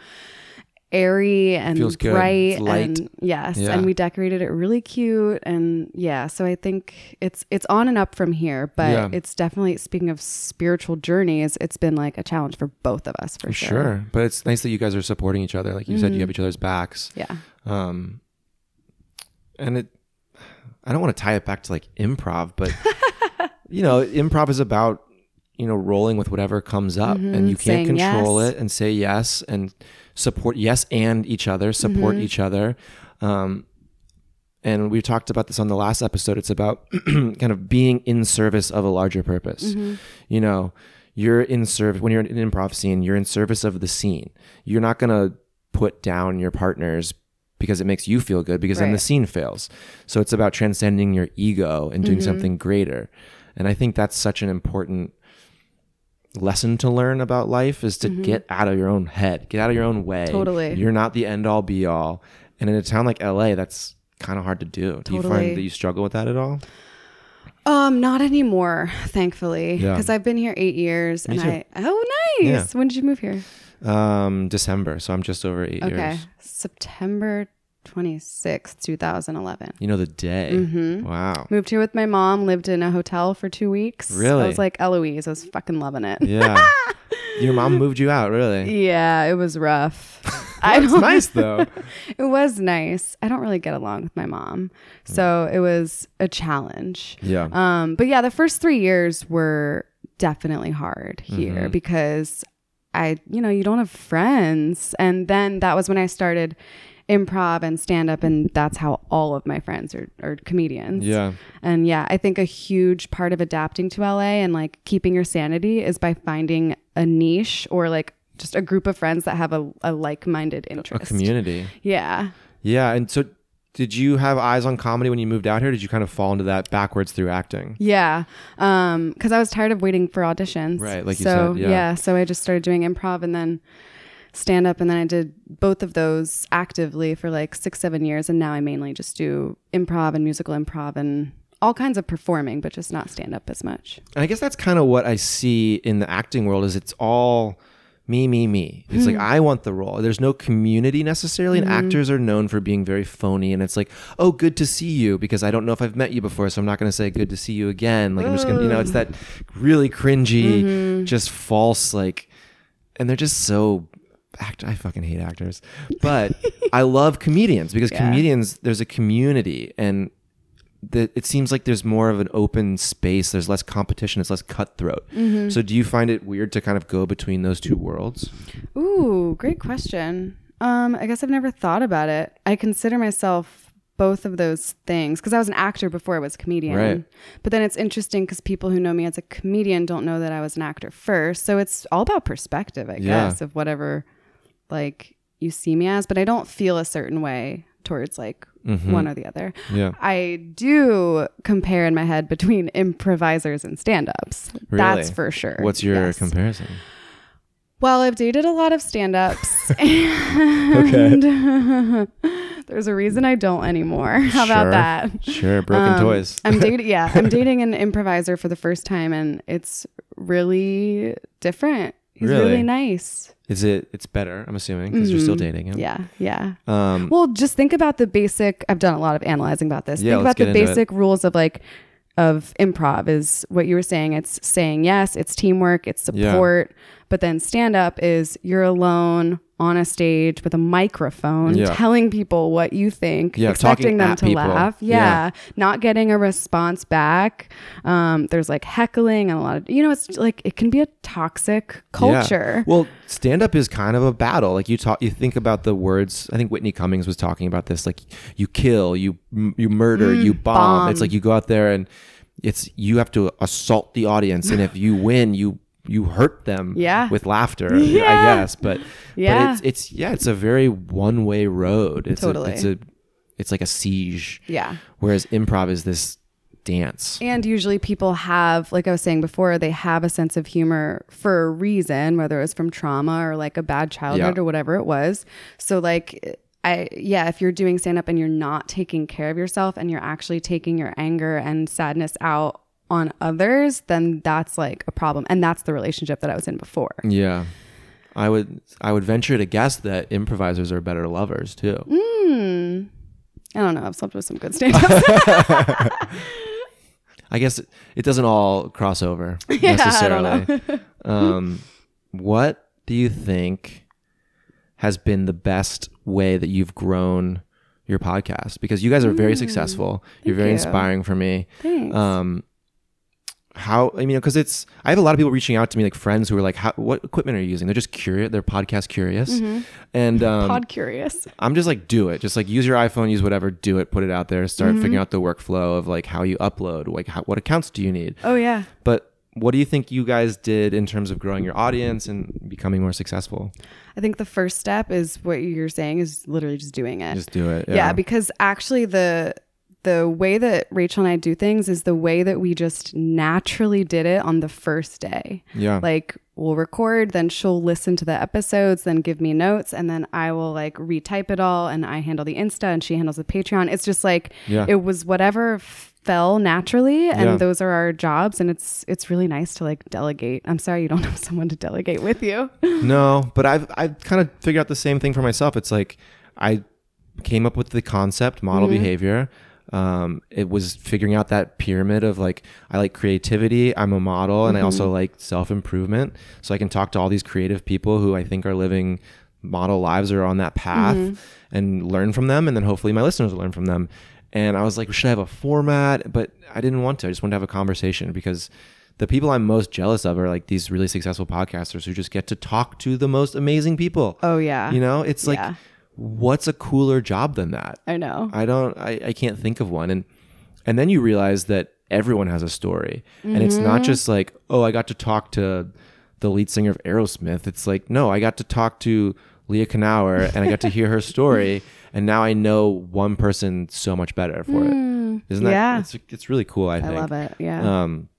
airy and Feels good. bright It's light. and yes Yeah. and we decorated it really cute and yeah so i think it's it's on and up from here but Yeah. it's definitely speaking of spiritual journeys it's been like a challenge for both of us for sure, Sure. But it's nice that you guys are supporting each other. Like you said, you have each other's backs. yeah Um, and it, I don't want to tie it back to like improv, but you know, improv is about you know rolling with whatever comes up, and mm-hmm. you can't control yes. it and say yes and support yes and each other, support mm-hmm. each other. Um, and we talked about this on the last episode. It's about kind of being in service of a larger purpose. Mm-hmm. You know, you're in service when you're in an improv scene. You're in service of the scene. You're not gonna put down your partners because it makes you feel good because then the scene fails. So it's about transcending your ego and doing something greater. And I think that's such an important lesson to learn about life is to get out of your own head, get out of your own way. Totally. You're not the end all be all. And in a town like LA, that's kind of hard to do. Do you find that you struggle with that at all? um not anymore thankfully Yeah. because i've been here eight years Me and too. i oh nice when did you move here Um, December. So I'm just over eight okay years. september 26th 2011 You know the day. Mm-hmm. Wow. moved here with my mom lived in a hotel for two weeks Really? i was like eloise i was fucking loving it Yeah. Your mom moved you out, really? Yeah, it was rough. I That's don't, nice though. It was nice. I don't really get along with my mom, so it was a challenge. Yeah. Um, but yeah, the first three years were definitely hard here because I, you know, you don't have friends, and then that was when I started improv and stand up, and that's how all of my friends are, are comedians. Yeah. And yeah, I think a huge part of adapting to LA and like keeping your sanity is by finding a niche or like just a group of friends that have a, a like-minded interest. A community. Yeah. Yeah. And so did you have eyes on comedy when you moved out here? Did you kind of fall into that backwards through acting? Yeah. Um, cause I was tired of waiting for auditions. Right, like you so, said, yeah. So I just started doing improv and then stand up and then I did both of those actively for like six, seven years. And now I mainly just do improv and musical improv and all kinds of performing, but just not stand up as much. And I guess that's kind of what I see in the acting world is it's all me, me, me. It's Hmm. like I want the role. There's no community necessarily, and actors are known for being very phony. And it's like, oh, good to see you because I don't know if I've met you before, so I'm not going to say good to see you again. Like I'm just gonna, you know, it's that really cringy, Mm-hmm. just false, like, and they're just so. Act, I fucking hate actors, but I love comedians because Yeah. comedians there's a community and that it seems like there's more of an open space. There's less competition. It's less cutthroat. Mm-hmm. So, do you find it weird to kind of go between those two worlds? Ooh, great question. Um, I guess I've never thought about it. I consider myself both of those things because I was an actor before I was a comedian. Right. But then it's interesting because people who know me as a comedian don't know that I was an actor first. So it's all about perspective, I Yeah. guess, of whatever like you see me as. But I don't feel a certain way towards like Mm-hmm. one or the other. Yeah. I do compare in my head between improvisers and stand-ups. That's for sure. What's your Yes. comparison? Well, I've dated a lot of stand-ups, and there's a reason I don't anymore. How Sure. about that? Sure, broken Um, toys. I'm dating. Yeah, I'm dating an improviser for the first time, and it's really different. He's Really? really, nice. Is it? It's better. I'm assuming because you're still dating him. Mm-hmm. Yeah, yeah. Um, Well, just think about the basic. I've done a lot of analyzing about this. Yeah, think about the into it. basic rules of like of improv is what you were saying. It's saying yes, it's teamwork, it's Yeah. support. But then stand up is you're alone on a stage with a microphone Yeah. telling people what you think, Yeah, expecting them to people. laugh. Yeah. Yeah. Not getting a response back. Um, there's like heckling and a lot of you know, it's like it can be a toxic culture. Yeah. Well, stand up is kind of a battle. Like you talk, you think about the words. I think Whitney Cummings was talking about this. Like you kill, you you murder, you bomb. bomb. It's like you go out there and it's you have to assault the audience, and if you win, you you hurt them. Yeah. With laughter, I guess. But Yeah. But it's it's yeah, it's a very one way road. It's Totally. A, it's a it's like a siege. yeah. Whereas improv is this dance. And usually people have, like I was saying before, they have a sense of humor for a reason, whether it's from trauma or like a bad childhood Yeah. or whatever it was. So like I yeah, if you're doing stand up and you're not taking care of yourself and you're actually taking your anger and sadness out on others, then that's like a problem. And that's the relationship that I was in before. Yeah. I would I would venture to guess that improvisers are better lovers too. Hmm. I don't know. I've slept with some good stand. I guess it, it doesn't all cross over Yeah, necessarily. um, what do you think has been the best way that you've grown your podcast? Because you guys are very successful. You're very you. inspiring for me. Thanks. Um, how I mean, because it's I have a lot of people reaching out to me, like friends who are like, how, "What equipment are you using?" They're just curious. They're podcast curious, and um, Mm-hmm. Pod curious. I'm just like, do it. Just like use your iPhone, use whatever, do it, put it out there, start figuring out the workflow of like how you upload, like how, what accounts do you need. Oh, yeah. But what do you think you guys did in terms of growing your audience and becoming more successful? I think the first step is what you're saying is literally just doing it. Just do it. yeah. because actually the the way that Rachel and I do things is the way that we just naturally did it on the first day. yeah. Like we'll record, then she'll listen to the episodes, then give me notes, and then I will like retype it all and I handle the Insta and she handles the Patreon. It's just like Yeah. it was whatever fell naturally and Yeah. those are our jobs and it's it's really nice to like delegate. I'm sorry you don't have someone to delegate with you. No, but I've I've kind of figured out the same thing for myself. It's like I came up with the concept model mm-hmm. behavior. Um, it was figuring out that pyramid of like I like creativity. I'm a model, and I also like self improvement. So I can talk to all these creative people who I think are living model lives or on that path, and learn from them, and then hopefully my listeners will learn from them. And I was like, should I have a format? But I didn't want to. I just wanted to have a conversation because the people I'm most jealous of are like these really successful podcasters who just get to talk to the most amazing people. Oh yeah. You know, it's like, Yeah. What's a cooler job than that? I know. I don't, I, I can't think of one. And, and then you realize that everyone has a story. And it's not just like, oh, I got to talk to the lead singer of Aerosmith. It's like, no, I got to talk to Leah Knauer and I got to hear her story. And now I know one person so much better for it. Isn't that, yeah. it's, it's really cool. I I love it. Yeah. Um,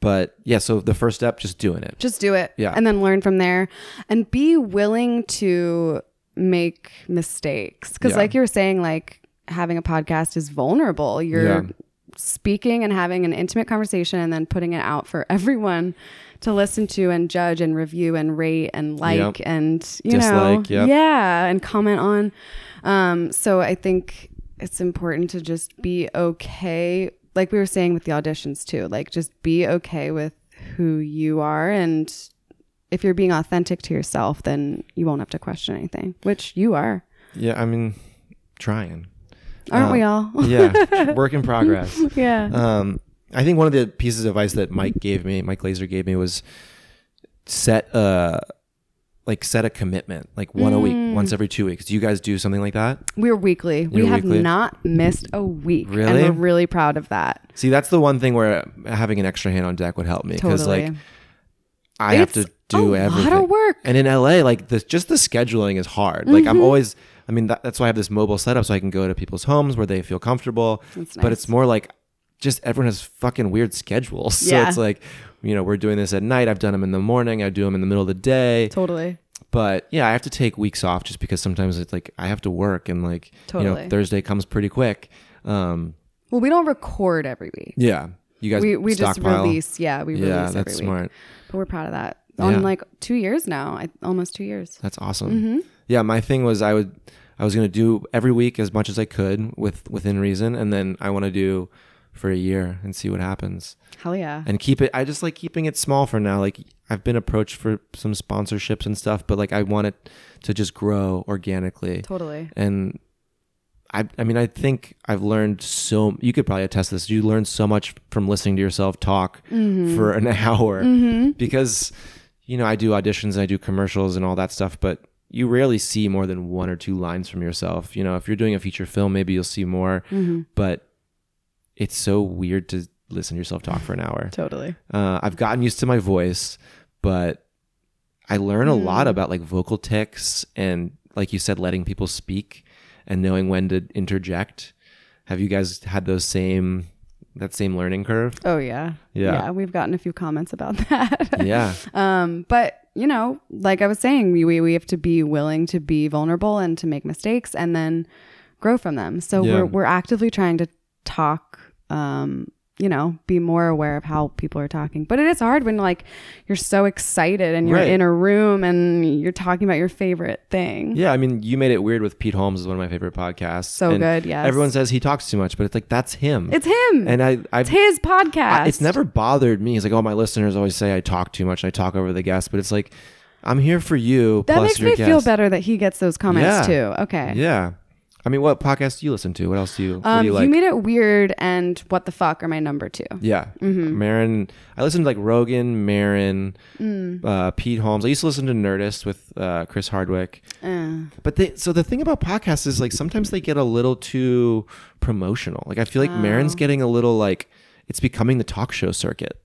but yeah, so the first step, just doing it. just do it Yeah. and then learn from there and be willing to make mistakes because Yeah. like you were saying like having a podcast is vulnerable you're Yeah. speaking and having an intimate conversation and then putting it out for everyone to listen to and judge and review and rate and like Yep. and you Dislike, know yep. yeah and comment on um so i think it's important to just be okay like we were saying with the auditions too like just be okay with who you are and if you're being authentic to yourself then you won't have to question anything which you are Yeah, I mean, trying. aren't Uh, we all Yeah, work in progress. yeah Um, I think one of the pieces of advice that Mike gave me, Mike Laser gave me, was set a like set a commitment, like one a Mm. week, once every two weeks. Do you guys do something like that? we're weekly we You're have weekly? not missed a week Really? and we're really proud of that See, that's the one thing where having an extra hand on deck would help me because totally like I have to do a everything. lot of work And in LA, like the just the scheduling is hard. Like Mm-hmm. I'm always, I mean, that, that's why I have this mobile setup so I can go to people's homes where they feel comfortable. That's But it's more like just everyone has fucking weird schedules. So Yeah. it's like, you know, we're doing this at night. I've done them in the morning. I do them in the middle of the day. totally But yeah, I have to take weeks off just because sometimes it's like I have to work and like, you know, Thursday comes pretty quick. Um, well we don't record every week yeah. You guys we, we just release yeah we Yeah, release that's every week smart. but we're proud of that Yeah. on like two years now I, almost two years That's awesome. Mm-hmm. Yeah, my thing was I would I was gonna do every week as much as I could with within reason, and then I want to do for a year and see what happens hell yeah and keep it. I just like keeping it small for now. Like I've been approached for some sponsorships and stuff, but like I want it to just grow organically. totally And I I mean I think I've learned so. You could probably attest to this. You learn so much from listening to yourself talk Mm-hmm. for an hour because you know I do auditions and I do commercials and all that stuff, but you rarely see more than one or two lines from yourself. You know, if you're doing a feature film, maybe you'll see more, Mm-hmm. but it's so weird to listen to yourself talk for an hour. totally Uh, I've gotten used to my voice, but I learn a lot Mm. about like vocal tics and, like you said, letting people speak and knowing when to interject. Have you guys had those same that same learning curve? oh yeah Yeah. we've gotten a few comments about that yeah, um but you know like i was saying we, we we have to be willing to be vulnerable and to make mistakes and then grow from them so Yeah. we're we're actively trying to talk um you know, be more aware of how people are talking. But it is hard when like you're so excited and you're Right. in a room and you're talking about your favorite thing. Yeah, I mean, you made it weird with Pete Holmes is one of my favorite podcasts. So and good, yes. Everyone says he talks too much, but it's like that's him. It's him. and I, I, it's his podcast. I- it's never bothered me. It's like, oh, my listeners always say I talk too much. I talk over the guests, but it's like, I'm here for you. that makes me feel better that he gets those comments Yeah. too. Okay. Yeah. I mean, what podcast do you listen to? What else do you? Um, do you, you made it weird and what the fuck are my number two. yeah, Mm-hmm. Maron. I listen to like Rogan, Maron, Mm. uh, Pete Holmes. I used to listen to Nerdist with uh, Chris Hardwick. Uh, But they, so the thing about podcasts is like sometimes they get a little too promotional. Like I feel like Maron's Oh. getting a little like it's becoming the talk show circuit.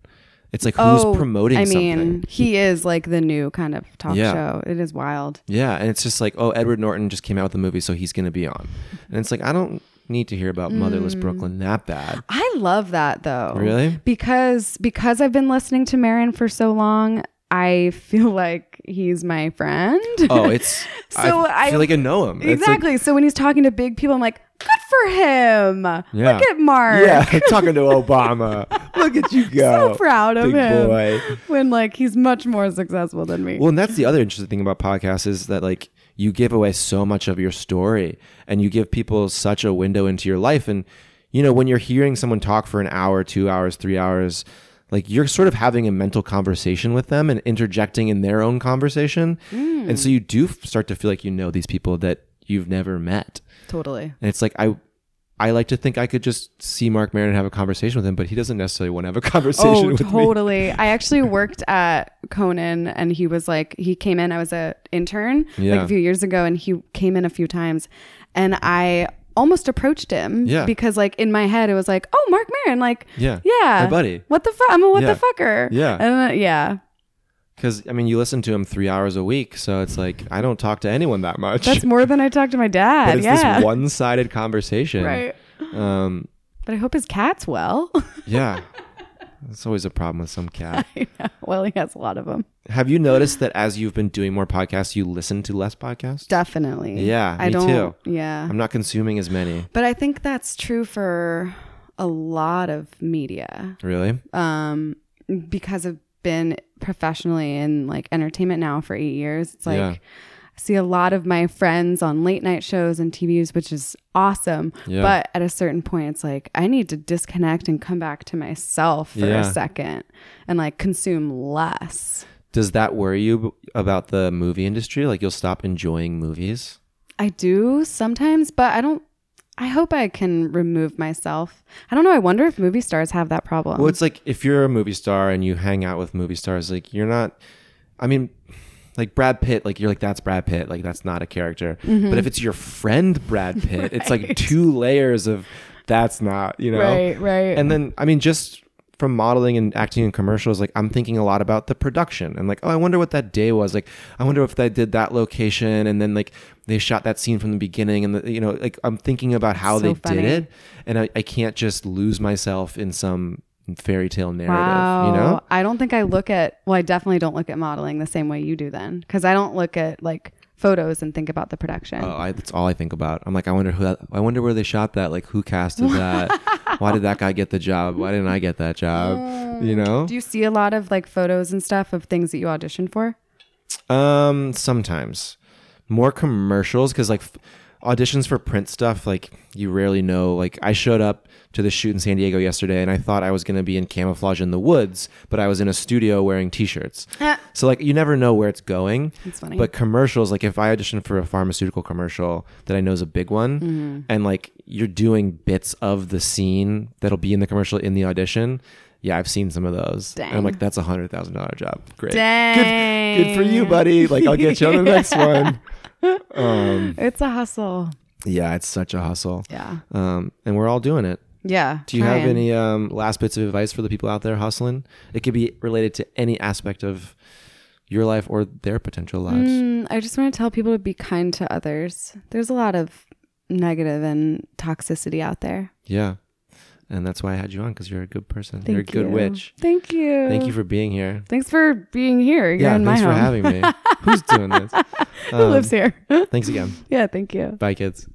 It's like who's promoting Oh, I mean, something. he is like the new kind of talk Yeah. show. It is wild. Yeah, and it's just like, oh, Edward Norton just came out with a movie, so he's going to be on. And it's like, I don't need to hear about Motherless Mm. Brooklyn that bad. I love that though. Really? Because because I've been listening to Maron for so long, I feel like he's my friend. Oh, it's So I I- feel like I know him. It's like- exactly. so when he's talking to big people, I'm like, good for him. Yeah. Look at Marc. yeah, talking to Obama. Look at you go. So proud of big him. boy. When like he's much more successful than me. Well, and that's the other interesting thing about podcasts is that like you give away so much of your story and you give people such a window into your life. And you know, when you're hearing someone talk for an hour, two hours, three hours, like you're sort of having a mental conversation with them and interjecting in their own conversation. And so mm. you do start to feel like you know these people that you've never met. totally. And it's like I I like to think I could just see Marc Maron and have a conversation with him, but he doesn't necessarily want to have a conversation Oh, with me. totally. I actually worked at Conan and he was like, he came in, I was a intern Yeah. like a few years ago and he came in a few times and I almost approached him Yeah. because like in my head it was like, oh, Marc Maron, like, Yeah. yeah, My buddy. What the fuck? I'm a what Yeah. the fucker. Yeah. And then, yeah. Because I mean, you listen to him three hours a week, so it's like I don't talk to anyone that much. That's more than I talk to my dad. but it's yeah. this one-sided conversation. right. Um. But I hope his cat's well. Yeah. That's always a problem with some cat. well, he has a lot of them. Have you noticed that as you've been doing more podcasts, you listen to less podcasts? Definitely. Yeah, I me don't. too. Yeah. I'm not consuming as many. But I think that's true for a lot of media. Really? Um, because I've been professionally in like entertainment now for eight years. It's like Yeah. I see a lot of my friends on late night shows and TVs, which is awesome. Yeah. But at a certain point, it's like I need to disconnect and come back to myself for Yeah. a second and like consume less. Does that worry you about the movie industry? Like you'll stop enjoying movies? I do sometimes, but I don't. I hope I can remove myself. I don't know. I wonder if movie stars have that problem. Well, it's like if you're a movie star and you hang out with movie stars, like you're not. I mean, like Brad Pitt, like you're like that's Brad Pitt, like that's not a character. Mm-hmm. But if it's your friend Brad Pitt, it's like two layers of that's not, you know. right, right. And then I mean, just from modeling and acting in commercials, like I'm thinking a lot about the production and like, oh, I wonder what that day was. Like, I wonder if they did that location and then like they shot that scene from the beginning and the, you know, like I'm thinking about how So they funny. did it, and I, I can't just lose myself in some fairy tale narrative. wow. You know? I don't think I look at. Well, I definitely don't look at modeling the same way you do then, because I don't look at like photos and think about the production. Oh, I, that's all I think about. I'm like, I wonder who that. I wonder where they shot that. Like, who casted that? Why did that guy get the job? Why didn't I get that job? You know? Do you see a lot of like photos and stuff of things that you auditioned for? Um, sometimes more commercials because like f- auditions for print stuff, like you rarely know. Like I showed up to the shoot in San Diego yesterday, and I thought I was gonna be in camouflage in the woods, but I was in a studio wearing t-shirts. So like you never know where it's going. That's funny. But commercials, like if I audition for a pharmaceutical commercial that I know is a big one, Mm-hmm. and like you're doing bits of the scene that'll be in the commercial in the audition. Yeah, I've seen some of those. And I'm like, that's a hundred thousand dollar job. Great. Dang. Good, good for you, buddy. Like I'll get you on the next one. Um, It's a hustle. yeah, it's such a hustle. Yeah. Um, and we're all doing it. Yeah. Do you have any um, last bits of advice for the people out there hustling? It could be related to any aspect of your life or their potential lives. Mm, I just want to tell people to be kind to others. There's a lot of negative and toxicity out there. Yeah. And that's why I had you on because you're a good person. Thank you're a good you. witch. Thank you. Thank you for being here. Thanks for being here. You're yeah, in my thanks for having me. Who's doing this? Who Um, lives here? Thanks again. yeah, thank you. Bye, kids.